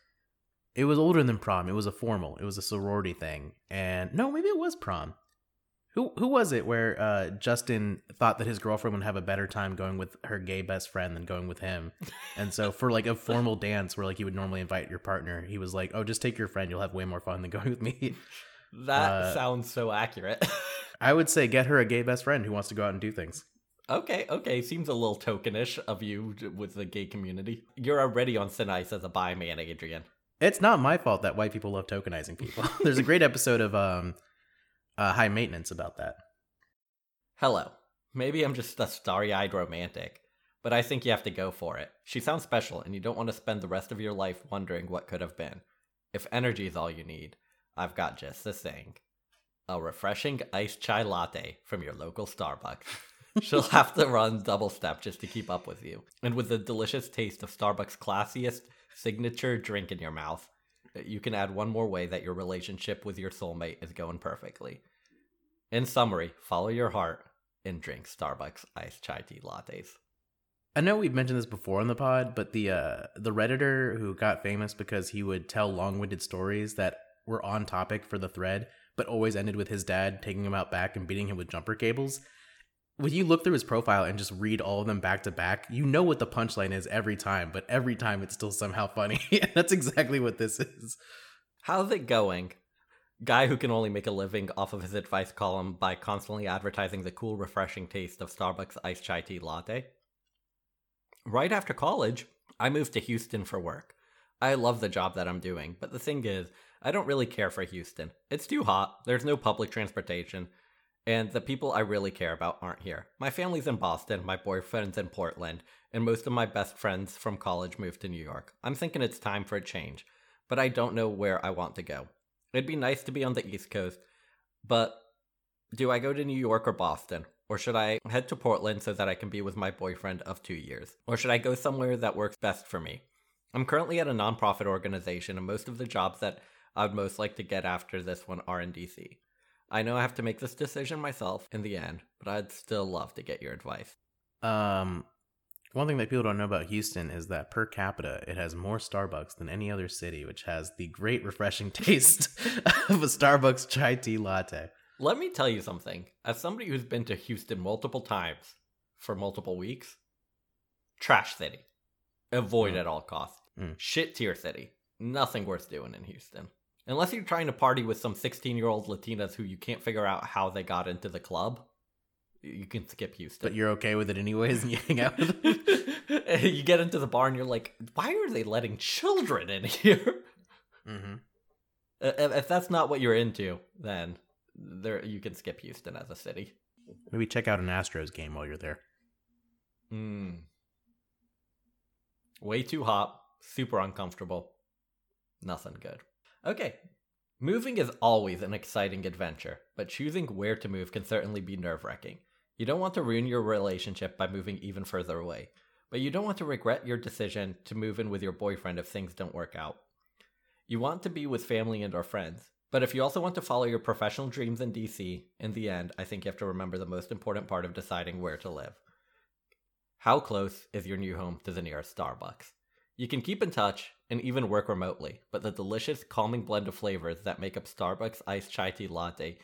It was older than prom. It was a formal. It was a sorority thing, and no, maybe it was prom. Who who was it where uh, Justin thought that his girlfriend would have a better time going with her gay best friend than going with him, and so for like a formal dance where like you would normally invite your partner, he was like, "Oh, just take your friend. You'll have way more fun than going with me." That Uh, sounds so accurate. I would say get her a gay best friend who wants to go out and do things. Okay, okay. Seems a little tokenish of you with the gay community. You're already on thin ice as a bi man, Adrian. It's not my fault that white people love tokenizing people. There's a great episode of um, uh, High Maintenance about that. Hello. Maybe I'm just a starry eyed romantic, but I think you have to go for it. She sounds special, and you don't want to spend the rest of your life wondering what could have been. If energy is all you need, I've got just the thing a refreshing iced chai latte from your local Starbucks. She'll have to run double step just to keep up with you. And with the delicious taste of Starbucks' classiest signature drink in your mouth, you can add one more way that your relationship with your soulmate is going perfectly. In summary, follow your heart and drink Starbucks iced chai tea lattes. I know we've mentioned this before on the pod, but the uh, the redditor who got famous because he would tell long-winded stories that were on topic for the thread, but always ended with his dad taking him out back and beating him with jumper cables. When you look through his profile and just read all of them back to back, you know what the punchline is every time, but every time it's still somehow funny. that's exactly what this is. How's it going? Guy who can only make a living off of his advice column by constantly advertising the cool, refreshing taste of Starbucks iced chai tea latte. Right after college, I moved to Houston for work. I love the job that I'm doing, but the thing is, I don't really care for Houston. It's too hot, there's no public transportation, and the people I really care about aren't here. My family's in Boston, my boyfriend's in Portland, and most of my best friends from college moved to New York. I'm thinking it's time for a change, but I don't know where I want to go. It'd be nice to be on the East Coast, but do I go to New York or Boston? Or should I head to Portland so that I can be with my boyfriend of two years? Or should I go somewhere that works best for me? I'm currently at a nonprofit organization, and most of the jobs that I would most like to get after this one are in DC. I know I have to make this decision myself in the end, but I'd still love to get your advice. Um, One thing that people don't know about Houston is that per capita, it has more Starbucks than any other city, which has the great refreshing taste of a Starbucks chai tea latte. Let me tell you something. As somebody who's been to Houston multiple times for multiple weeks, trash city. Avoid Mm. at all costs. Mm. Shit tier city. Nothing worth doing in Houston. Unless you're trying to party with some 16 year old Latinas who you can't figure out how they got into the club, you can skip Houston. But you're okay with it anyways, and you hang out with them. you get into the bar and you're like, why are they letting children in here? mm-hmm. Uh, If if that's not what you're into, then there you can skip Houston as a city. Maybe check out an Astros game while you're there. Hmm. Way too hot, super uncomfortable. Nothing good. Okay. Moving is always an exciting adventure, but choosing where to move can certainly be nerve wracking. You don't want to ruin your relationship by moving even further away, but you don't want to regret your decision to move in with your boyfriend if things don't work out. You want to be with family and or friends, but if you also want to follow your professional dreams in DC, in the end, I think you have to remember the most important part of deciding where to live. How close is your new home to the nearest Starbucks? You can keep in touch and even work remotely, but the delicious, calming blend of flavors that make up Starbucks iced chai tea latte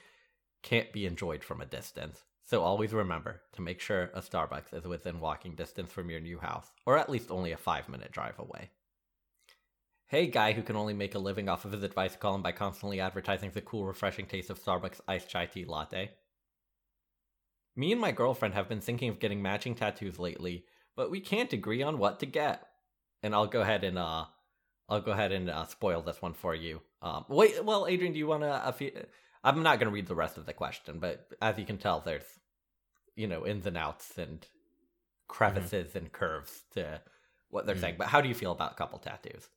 can't be enjoyed from a distance. So always remember to make sure a Starbucks is within walking distance from your new house, or at least only a five minute drive away. Hey, guy who can only make a living off of his advice column by constantly advertising the cool, refreshing taste of Starbucks iced chai tea latte. Me and my girlfriend have been thinking of getting matching tattoos lately, but we can't agree on what to get. And I'll go ahead and uh, I'll go ahead and uh, spoil this one for you. Um, wait, well, Adrian, do you want to? Uh, I'm not going to read the rest of the question, but as you can tell, there's you know ins and outs and crevices and curves to what they're Mhm. saying. But how do you feel about couple tattoos?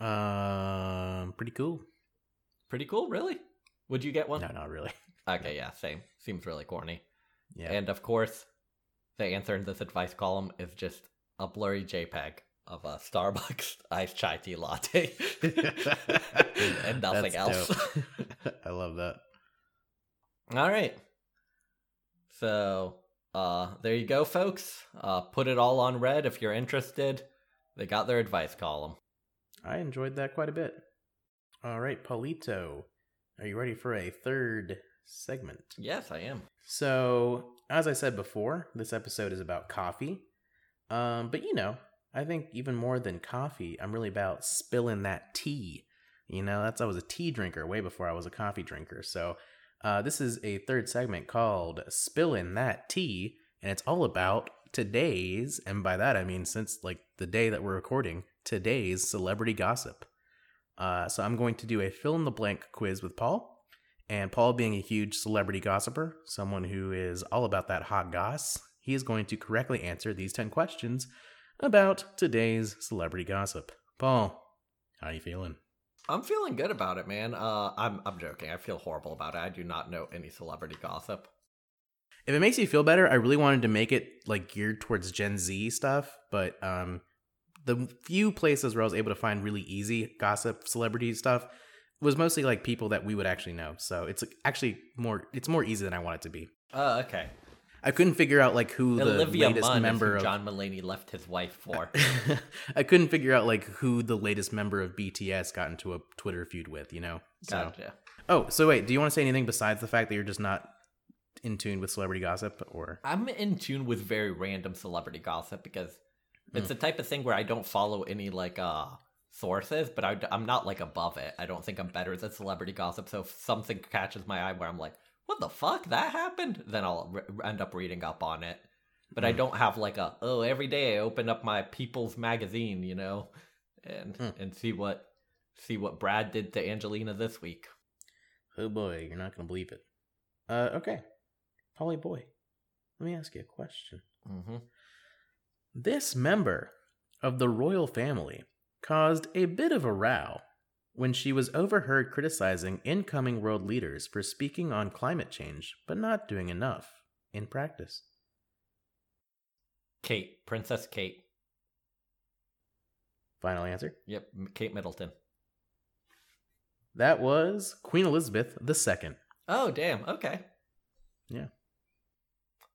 Um, pretty cool. Pretty cool, really. Would you get one? No, not really. Okay, yeah, same. Seems really corny. Yeah. And of course, the answer in this advice column is just a blurry JPEG of a Starbucks iced chai tea latte and nothing else. I love that. all right. So, uh, there you go, folks. Uh, put it all on red if you're interested. They got their advice column. I enjoyed that quite a bit. All right, Polito, are you ready for a third segment? Yes, I am. So, as I said before, this episode is about coffee. Um, but you know, I think even more than coffee, I'm really about spilling that tea. You know, that's I was a tea drinker way before I was a coffee drinker. So, uh, this is a third segment called "Spilling That Tea," and it's all about today's, and by that I mean since like the day that we're recording, today's celebrity gossip. Uh, so I'm going to do a fill in the blank quiz with Paul. And Paul, being a huge celebrity gossiper, someone who is all about that hot goss, he is going to correctly answer these 10 questions about today's celebrity gossip. Paul, how you feeling? I'm feeling good about it, man. Uh, I'm I'm joking. I feel horrible about it. I do not know any celebrity gossip. If it makes you feel better, I really wanted to make it like geared towards Gen Z stuff, but um the few places where I was able to find really easy gossip celebrity stuff was mostly like people that we would actually know. So it's actually more it's more easy than I want it to be. Oh, okay. I couldn't figure out like who the Olivia latest Munn member of John Mulaney left his wife for. I couldn't figure out like who the latest member of BTS got into a Twitter feud with, you know. So. Gotcha. Oh, so wait, do you want to say anything besides the fact that you're just not in tune with celebrity gossip or I'm in tune with very random celebrity gossip because it's Hmm. the type of thing where I don't follow any like uh sources, but I, am not like above it. I don't think I'm better than celebrity gossip. So if something catches my eye where I'm like, "What the fuck that happened?" then I'll re- end up reading up on it. But I Hmm. don't have like a oh every day I open up my People's magazine, you know, and Hmm. and see what see what Brad did to Angelina this week. Oh boy, you're not gonna believe it. Uh okay. Polly boy, let me ask you a question. Mm-hmm. This member of the royal family caused a bit of a row when she was overheard criticizing incoming world leaders for speaking on climate change but not doing enough in practice. Kate, Princess Kate. Final answer? Yep, Kate Middleton. That was Queen Elizabeth II. Oh, damn. Okay. Yeah.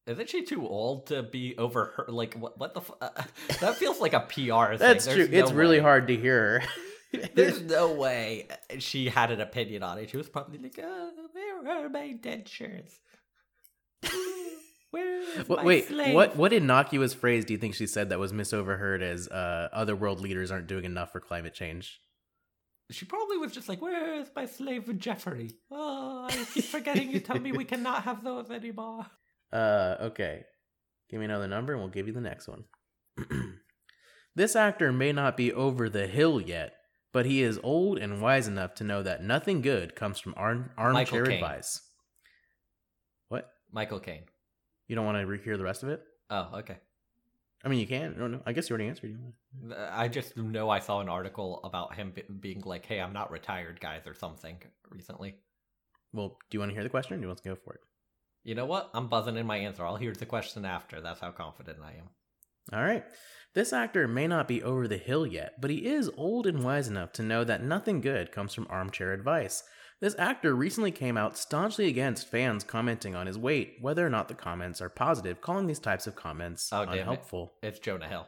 Isn't she too old to be over her? Like, what? What the? F- uh, that feels like a PR thing. That's There's true. it's no really way. hard to hear her. There's no way she had an opinion on it. She was probably like, "Oh, where are my dentures? Where is Wait, my wait, slave?" what what innocuous phrase do you think she said that was misoverheard as uh, other world leaders aren't doing enough for climate change? She probably was just like, "Where is my slave Jeffrey? Oh, I keep forgetting you tell me we cannot have those anymore." Uh, okay. Give me another number and we'll give you the next one. this actor may not be over the hill yet, but he is old and wise enough to know that nothing good comes from arm- armchair advice. What? Michael Caine. You don't want to rehear the rest of it? Oh, okay. I mean, you can. I don't know. I guess you already answered. I just know I saw an article about him be- being like, "Hey, I'm not retired, guys," or something recently. Well, do you want to hear the question? Or do you want to go for it? You know what? I'm buzzing in my answer. I'll hear the question after. That's how confident I am. All right. This actor may not be over the hill yet, but he is old and wise enough to know that nothing good comes from armchair advice. This actor recently came out staunchly against fans commenting on his weight, whether or not the comments are positive, calling these types of comments Oh, damn it. unhelpful. It's Jonah Hill.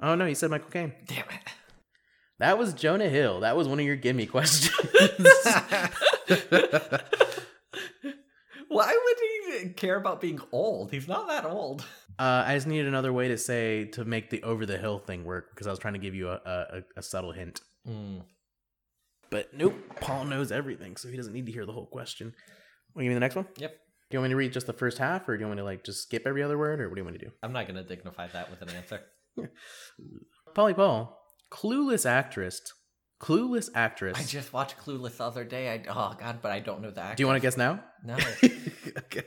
Oh no, you said Michael Caine. Damn it. That was Jonah Hill. That was one of your gimme questions. Why would he care about being old? He's not that old. Uh, I just needed another way to say to make the over the hill thing work because I was trying to give you a, a, a subtle hint. Mm. But nope, Paul knows everything, so he doesn't need to hear the whole question. Want to give me the next one? Yep. Do you want me to read just the first half, or do you want me to like just skip every other word, or what do you want me to do? I'm not going to dignify that with an answer. Polly Paul, clueless actress, clueless actress. I just watched Clueless the other day. I, oh, God, but I don't know the actor. do you want to guess now? No. okay.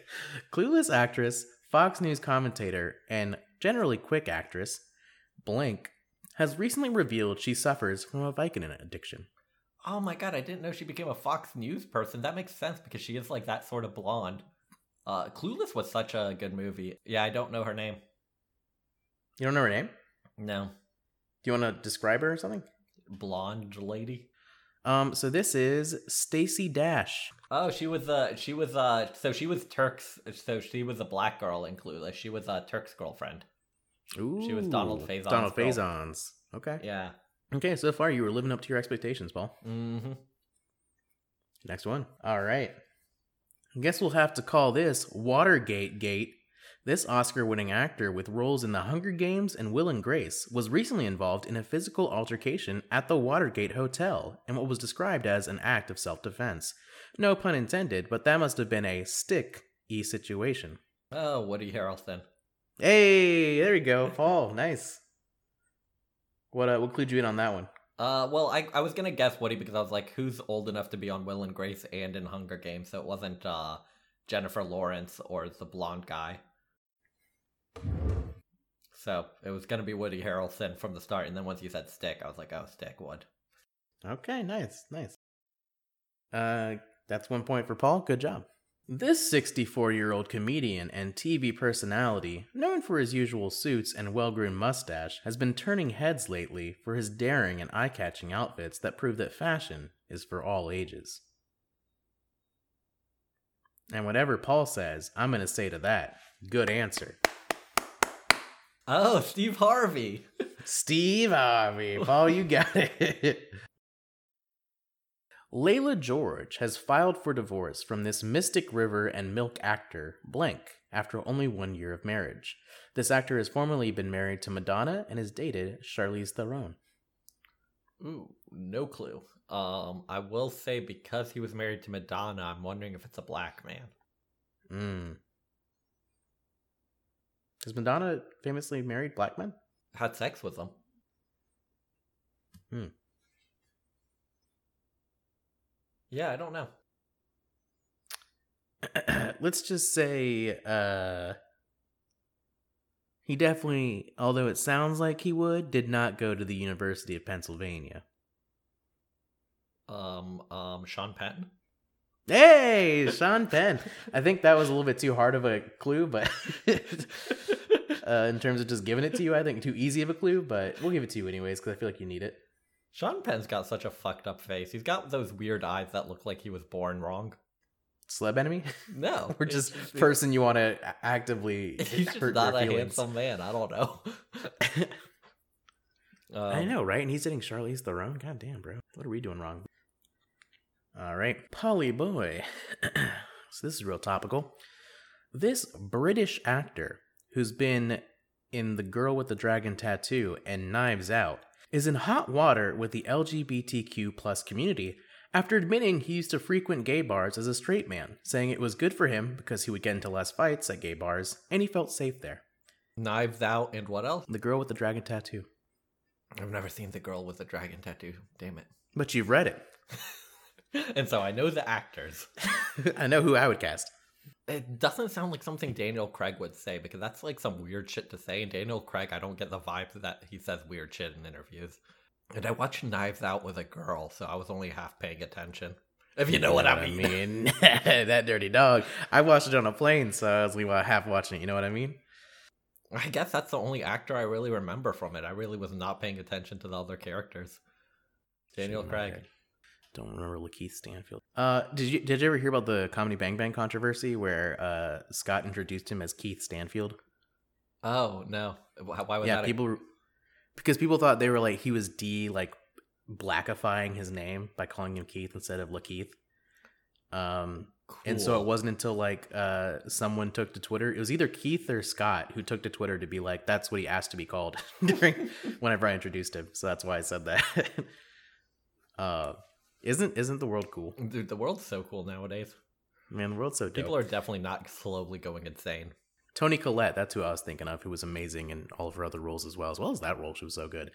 Clueless actress, Fox News commentator, and generally quick actress, Blank, has recently revealed she suffers from a Vicodin addiction. Oh my god, I didn't know she became a Fox News person. That makes sense because she is like that sort of blonde. Uh, Clueless was such a good movie. Yeah, I don't know her name. You don't know her name? No, Do you want to describe her or something? blonde lady. Um, so this is Stacey Dash. Oh, she was uh she was uh so she was Turk's so she was a black girl in Clueless. She was uh Turk's girlfriend. Ooh, She was Donald Faison's Donald girl. Faison's. Okay. Yeah. Okay, so far you were living up to your expectations, Paul. Mm-hmm. Next one. All right. I guess we'll have to call this Watergate Gate. This Oscar winning actor with roles in The Hunger Games and Will and Grace was recently involved in a physical altercation at the Watergate Hotel in what was described as an act of self defense. No pun intended, but that must have been a stick y situation. Oh, Woody Harrelson. Hey, there you go. Paul, nice. What, uh, what clued you in on that one? Uh, well, I I was gonna guess Woody because I was like, who's old enough to be on Will and Grace and in Hunger Games? So it wasn't uh Jennifer Lawrence or the blonde guy. So it was gonna be Woody Harrelson from the start, and then once you said Stick, I was like, oh, Stick would. Okay, nice, nice. Uh, that's one point for Paul. Good job. This 64 year old comedian and TV personality, known for his usual suits and well groomed mustache, has been turning heads lately for his daring and eye catching outfits that prove that fashion is for all ages. And whatever Paul says, I'm going to say to that, good answer. Oh, Steve Harvey. Steve Harvey. Paul, you got it. Leila George has filed for divorce from this Mystic River and Milk actor, Blank, after only one year of marriage. This actor has formerly been married to Madonna and has dated Charlize Theron. Ooh, no clue. Um, I will say because he was married to Madonna, I'm wondering if it's a black man. Mm. Has Madonna famously married black men? Had sex with them. Hmm. Yeah, I don't know. Let's just say, uh, he definitely, although it sounds like he would, did not go to the University of Pennsylvania. Um, um, Sean Penn. Hey, Sean Penn. I think that was a little bit too hard of a clue, but uh, in terms of just giving it to you, I think too easy of a clue, but we'll give it to you anyways because I feel like you need it. Sean Penn's got such a fucked up face. He's got those weird eyes that look like he was born wrong. Celeb enemy? No, or just person you want to actively He's just not a feelings? handsome man. I don't know. I Um, know, right? And he's hitting Charlize Theron. God damn, bro. What are we doing wrong? All right, Polly Boy. so this is real topical. This British actor who's been in The Girl with the Dragon Tattoo and Knives Out is in hot water with the LGBTQ plus community after admitting he used to frequent gay bars as a straight man, saying it was good for him because he would get into less fights at gay bars and he felt safe there. Knives Out and what else? The Girl with the Dragon Tattoo. I've never seen the girl with the dragon tattoo. Damn it. But you've read it. and so I know the actors. I know who I would cast. It doesn't sound like something Daniel Craig would say because that's like some weird shit to say. And Daniel Craig, I don't get the vibe that he says weird shit in interviews. And I watched Knives Out with a girl, so I was only half paying attention. If you know what I mean. that dirty dog. I watched it on a plane, so I was like half watching it. You know what I mean? I guess that's the only actor I really remember from it. I really was not paying attention to the other characters. Daniel Craig. Okay. Don't remember Lakeith Stanfield. Uh, did you did you ever hear about the comedy Bang Bang controversy where uh Scott introduced him as Keith Stanfield? Oh no! Why why was yeah, that? a- people because people thought they were like he was de like blackifying his name by calling him Keith instead of Lakeith. Um, and so it wasn't until like uh someone took to Twitter. It was either Keith or Scott who took to Twitter to be like, "That's what he asked to be called." during whenever I introduced him. So that's why I said that. uh, isn't isn't the world cool? Dude, the world's so cool nowadays. Man, the world's so dope. People are definitely not slowly going insane. Toni Collette, that's who I was thinking of, who was amazing in all of her other roles as well, as well as that role. She was so good.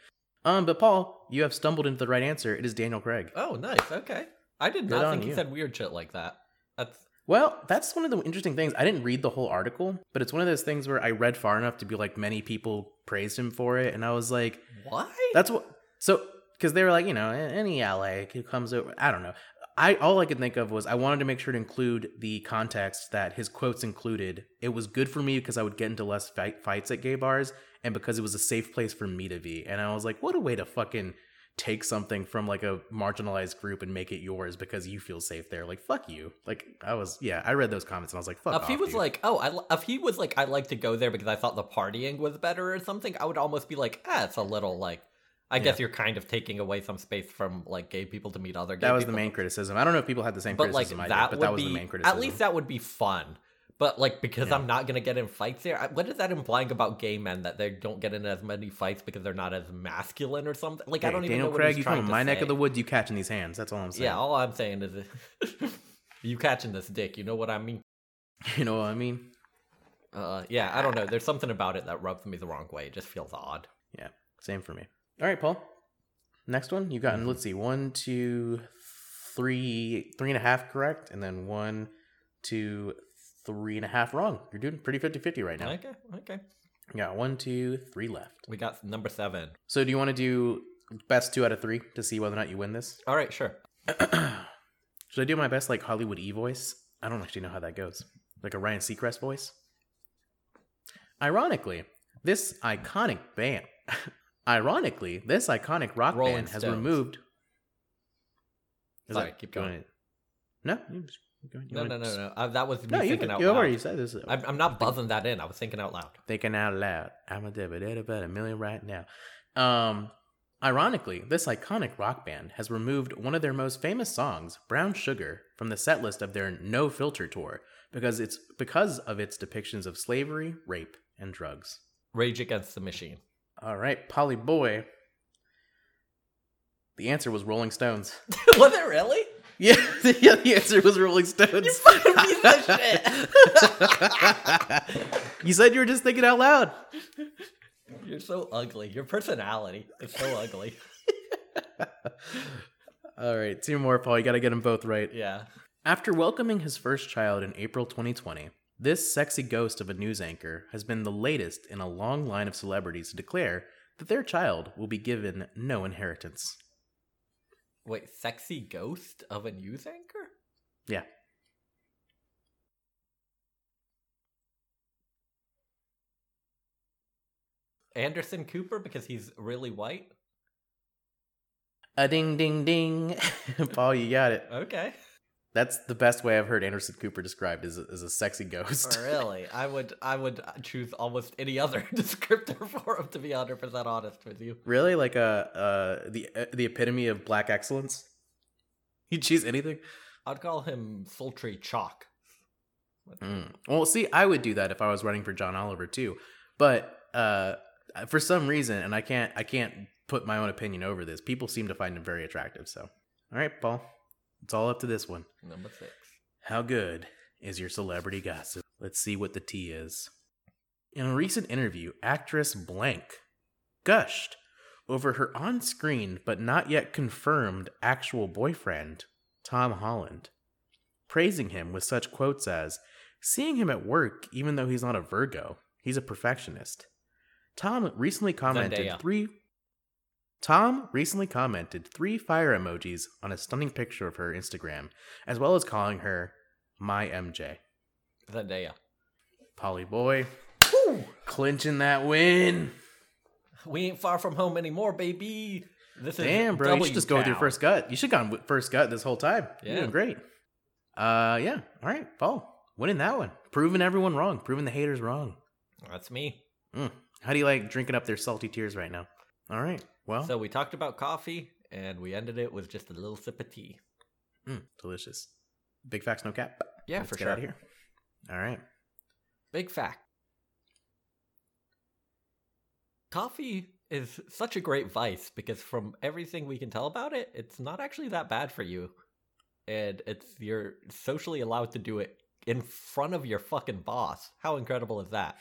Um, but Paul, you have stumbled into the right answer. It is Daniel Craig. Oh, nice. Okay. I did not think he said weird shit like that. That's Well, that's one of the interesting things. I didn't read the whole article, but it's one of those things where I read far enough to be like many people praised him for it, and I was like, why? that's what. So because they were like, you know, any ally who comes over, I don't know. I all I could think of was I wanted to make sure to include the context that his quotes included. It was good for me because I would get into less fight, fights at gay bars, and because it was a safe place for me to be. And I was like, what a way to fucking take something from like a marginalized group and make it yours because you feel safe there. Like fuck you. Like I was, yeah, I read those comments and I was like, fuck. if he was dude. like, oh, I, if he was like, I like to go there because I thought the partying was better or something, I would almost be like, ah, it's a little like, I Yeah. guess you're kind of taking away some space from like gay people to meet other gay that was the main criticism. I don't know if people had the same but like criticism I that did, but that was be the main criticism. at least that would be fun. But like because Yeah. I'm not gonna get in fights here, what is that implying about gay men that they don't get in as many fights because they're not as masculine or something? Like I don't even know what Craig, you come in my neck of the woods, you catching these hands. That's all I'm saying. Yeah, all I'm saying is, you catching this dick. You know what I mean? you know what I mean? Uh, yeah, I don't know. There's something about it that rubs me the wrong way. It just feels odd. Yeah, same for me. All right, Paul. Next one, you've gotten, Mm-hmm. let's see, one, two, three, three and a half correct, and then one, two, three and a half wrong. You're doing pretty 50 50 right now. Okay, okay. Yeah, one, two, three left. We got number seven. So, do you want to do best two out of three to see whether or not you win this? All right, sure. Should I do my best, like, Hollywood E voice? I don't actually know how that goes. Like a Ryan Seacrest voice? Ironically, this iconic band. Ironically, this iconic rock Rolling band has Stones. removed. Is Sorry, keep do going. wanna- No, you just keep going. You No, no, no, no. Uh, that was me No, you, thinking out you loud. already said this. I'm, I'm not buzzing that in. I was thinking out loud. thinking out loud. I'm a debit about a million right now. Um, ironically, this iconic rock band has removed one of their most famous songs, "Brown Sugar," from the set list of their No Filter tour because it's because of its depictions of slavery, rape, and drugs. Rage Against the Machine. All right, Polly Boy. The answer was Rolling Stones. was it really? Yeah, yeah, the answer was Rolling Stones. You fucking piece of you said you were just thinking out loud. You're so ugly. Your personality is so ugly. All right, two more, Paul. You got to get them both right. Yeah. After welcoming his first child in April 2020, this sexy ghost of a news anchor has been the latest in a long line of celebrities to declare that their child will be given no inheritance. Wait, sexy ghost of a news anchor? Yeah. Anderson Cooper because he's really white? A ding ding ding. Paul, you got it. Okay. That's the best way I've heard Anderson Cooper described as a, as a sexy ghost. Oh, really? I would I would choose almost any other descriptor for him to be 100% honest with you. really, like a uh, the uh, the epitome of black excellence. He'd choose anything. I'd call him sultry chalk. Mm. Well, see, I would do that if I was running for John Oliver too, but uh, for some reason, and I can't I can't put my own opinion over this. People seem to find him very attractive. So, all right, Paul, it's all up to this one. Number 6. How good is your celebrity gossip? Let's see what the tea is. In a recent interview, actress Blank gushed over her on screen but not yet confirmed actual boyfriend, Tom Holland, praising him with such quotes as Seeing him at work, even though he's not a Virgo, he's a perfectionist. Tom recently commented Zendaya. three. Tom recently commented three fire emojis on a stunning picture of her Instagram, as well as calling her my MJ. Zendaya. Polly boy, clinching that win. We ain't far from home anymore, baby. This is Damn, bro, you should just go with your first gut. You should have gone with first gut this whole time. You're Yeah. doing great. Uh, yeah. All right, Paul, winning that one, proving everyone wrong, proving the haters wrong. That's me. Mm. How do you like drinking up their salty tears right now? All right, well, So we talked about coffee, and we ended it with just a little sip of tea. mm, delicious. Big facts, no cap. Yeah, Let's for get sure. out of here. All right. Big fact. Coffee is such a great vice because from everything we can tell about it, it's not actually that bad for you. And it's you're socially allowed to do it in front of your fucking boss. How incredible is that?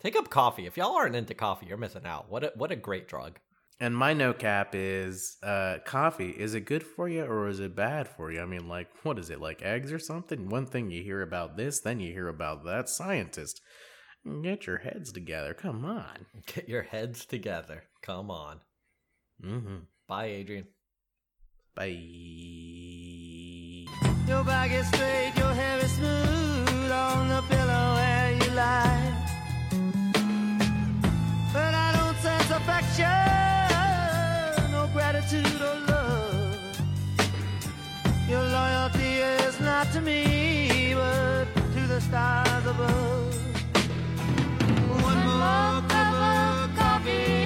Take up coffee. If y'all aren't into coffee, you're missing out. What a what a great drug. And my no cap is uh, coffee. Is it good for you or is it bad for you? I mean, like, what is it, like eggs or something? One thing you hear about this, then you hear about that. Scientist, get your heads together. Come on. Get your heads together. Come on. Mm-hmm. Bye, Adrian. Bye. Your back is straight, your hair is smooth on the pillow where you lie. attitude or love. Your loyalty is not to me, but to the stars above. One, One more cup of coffee.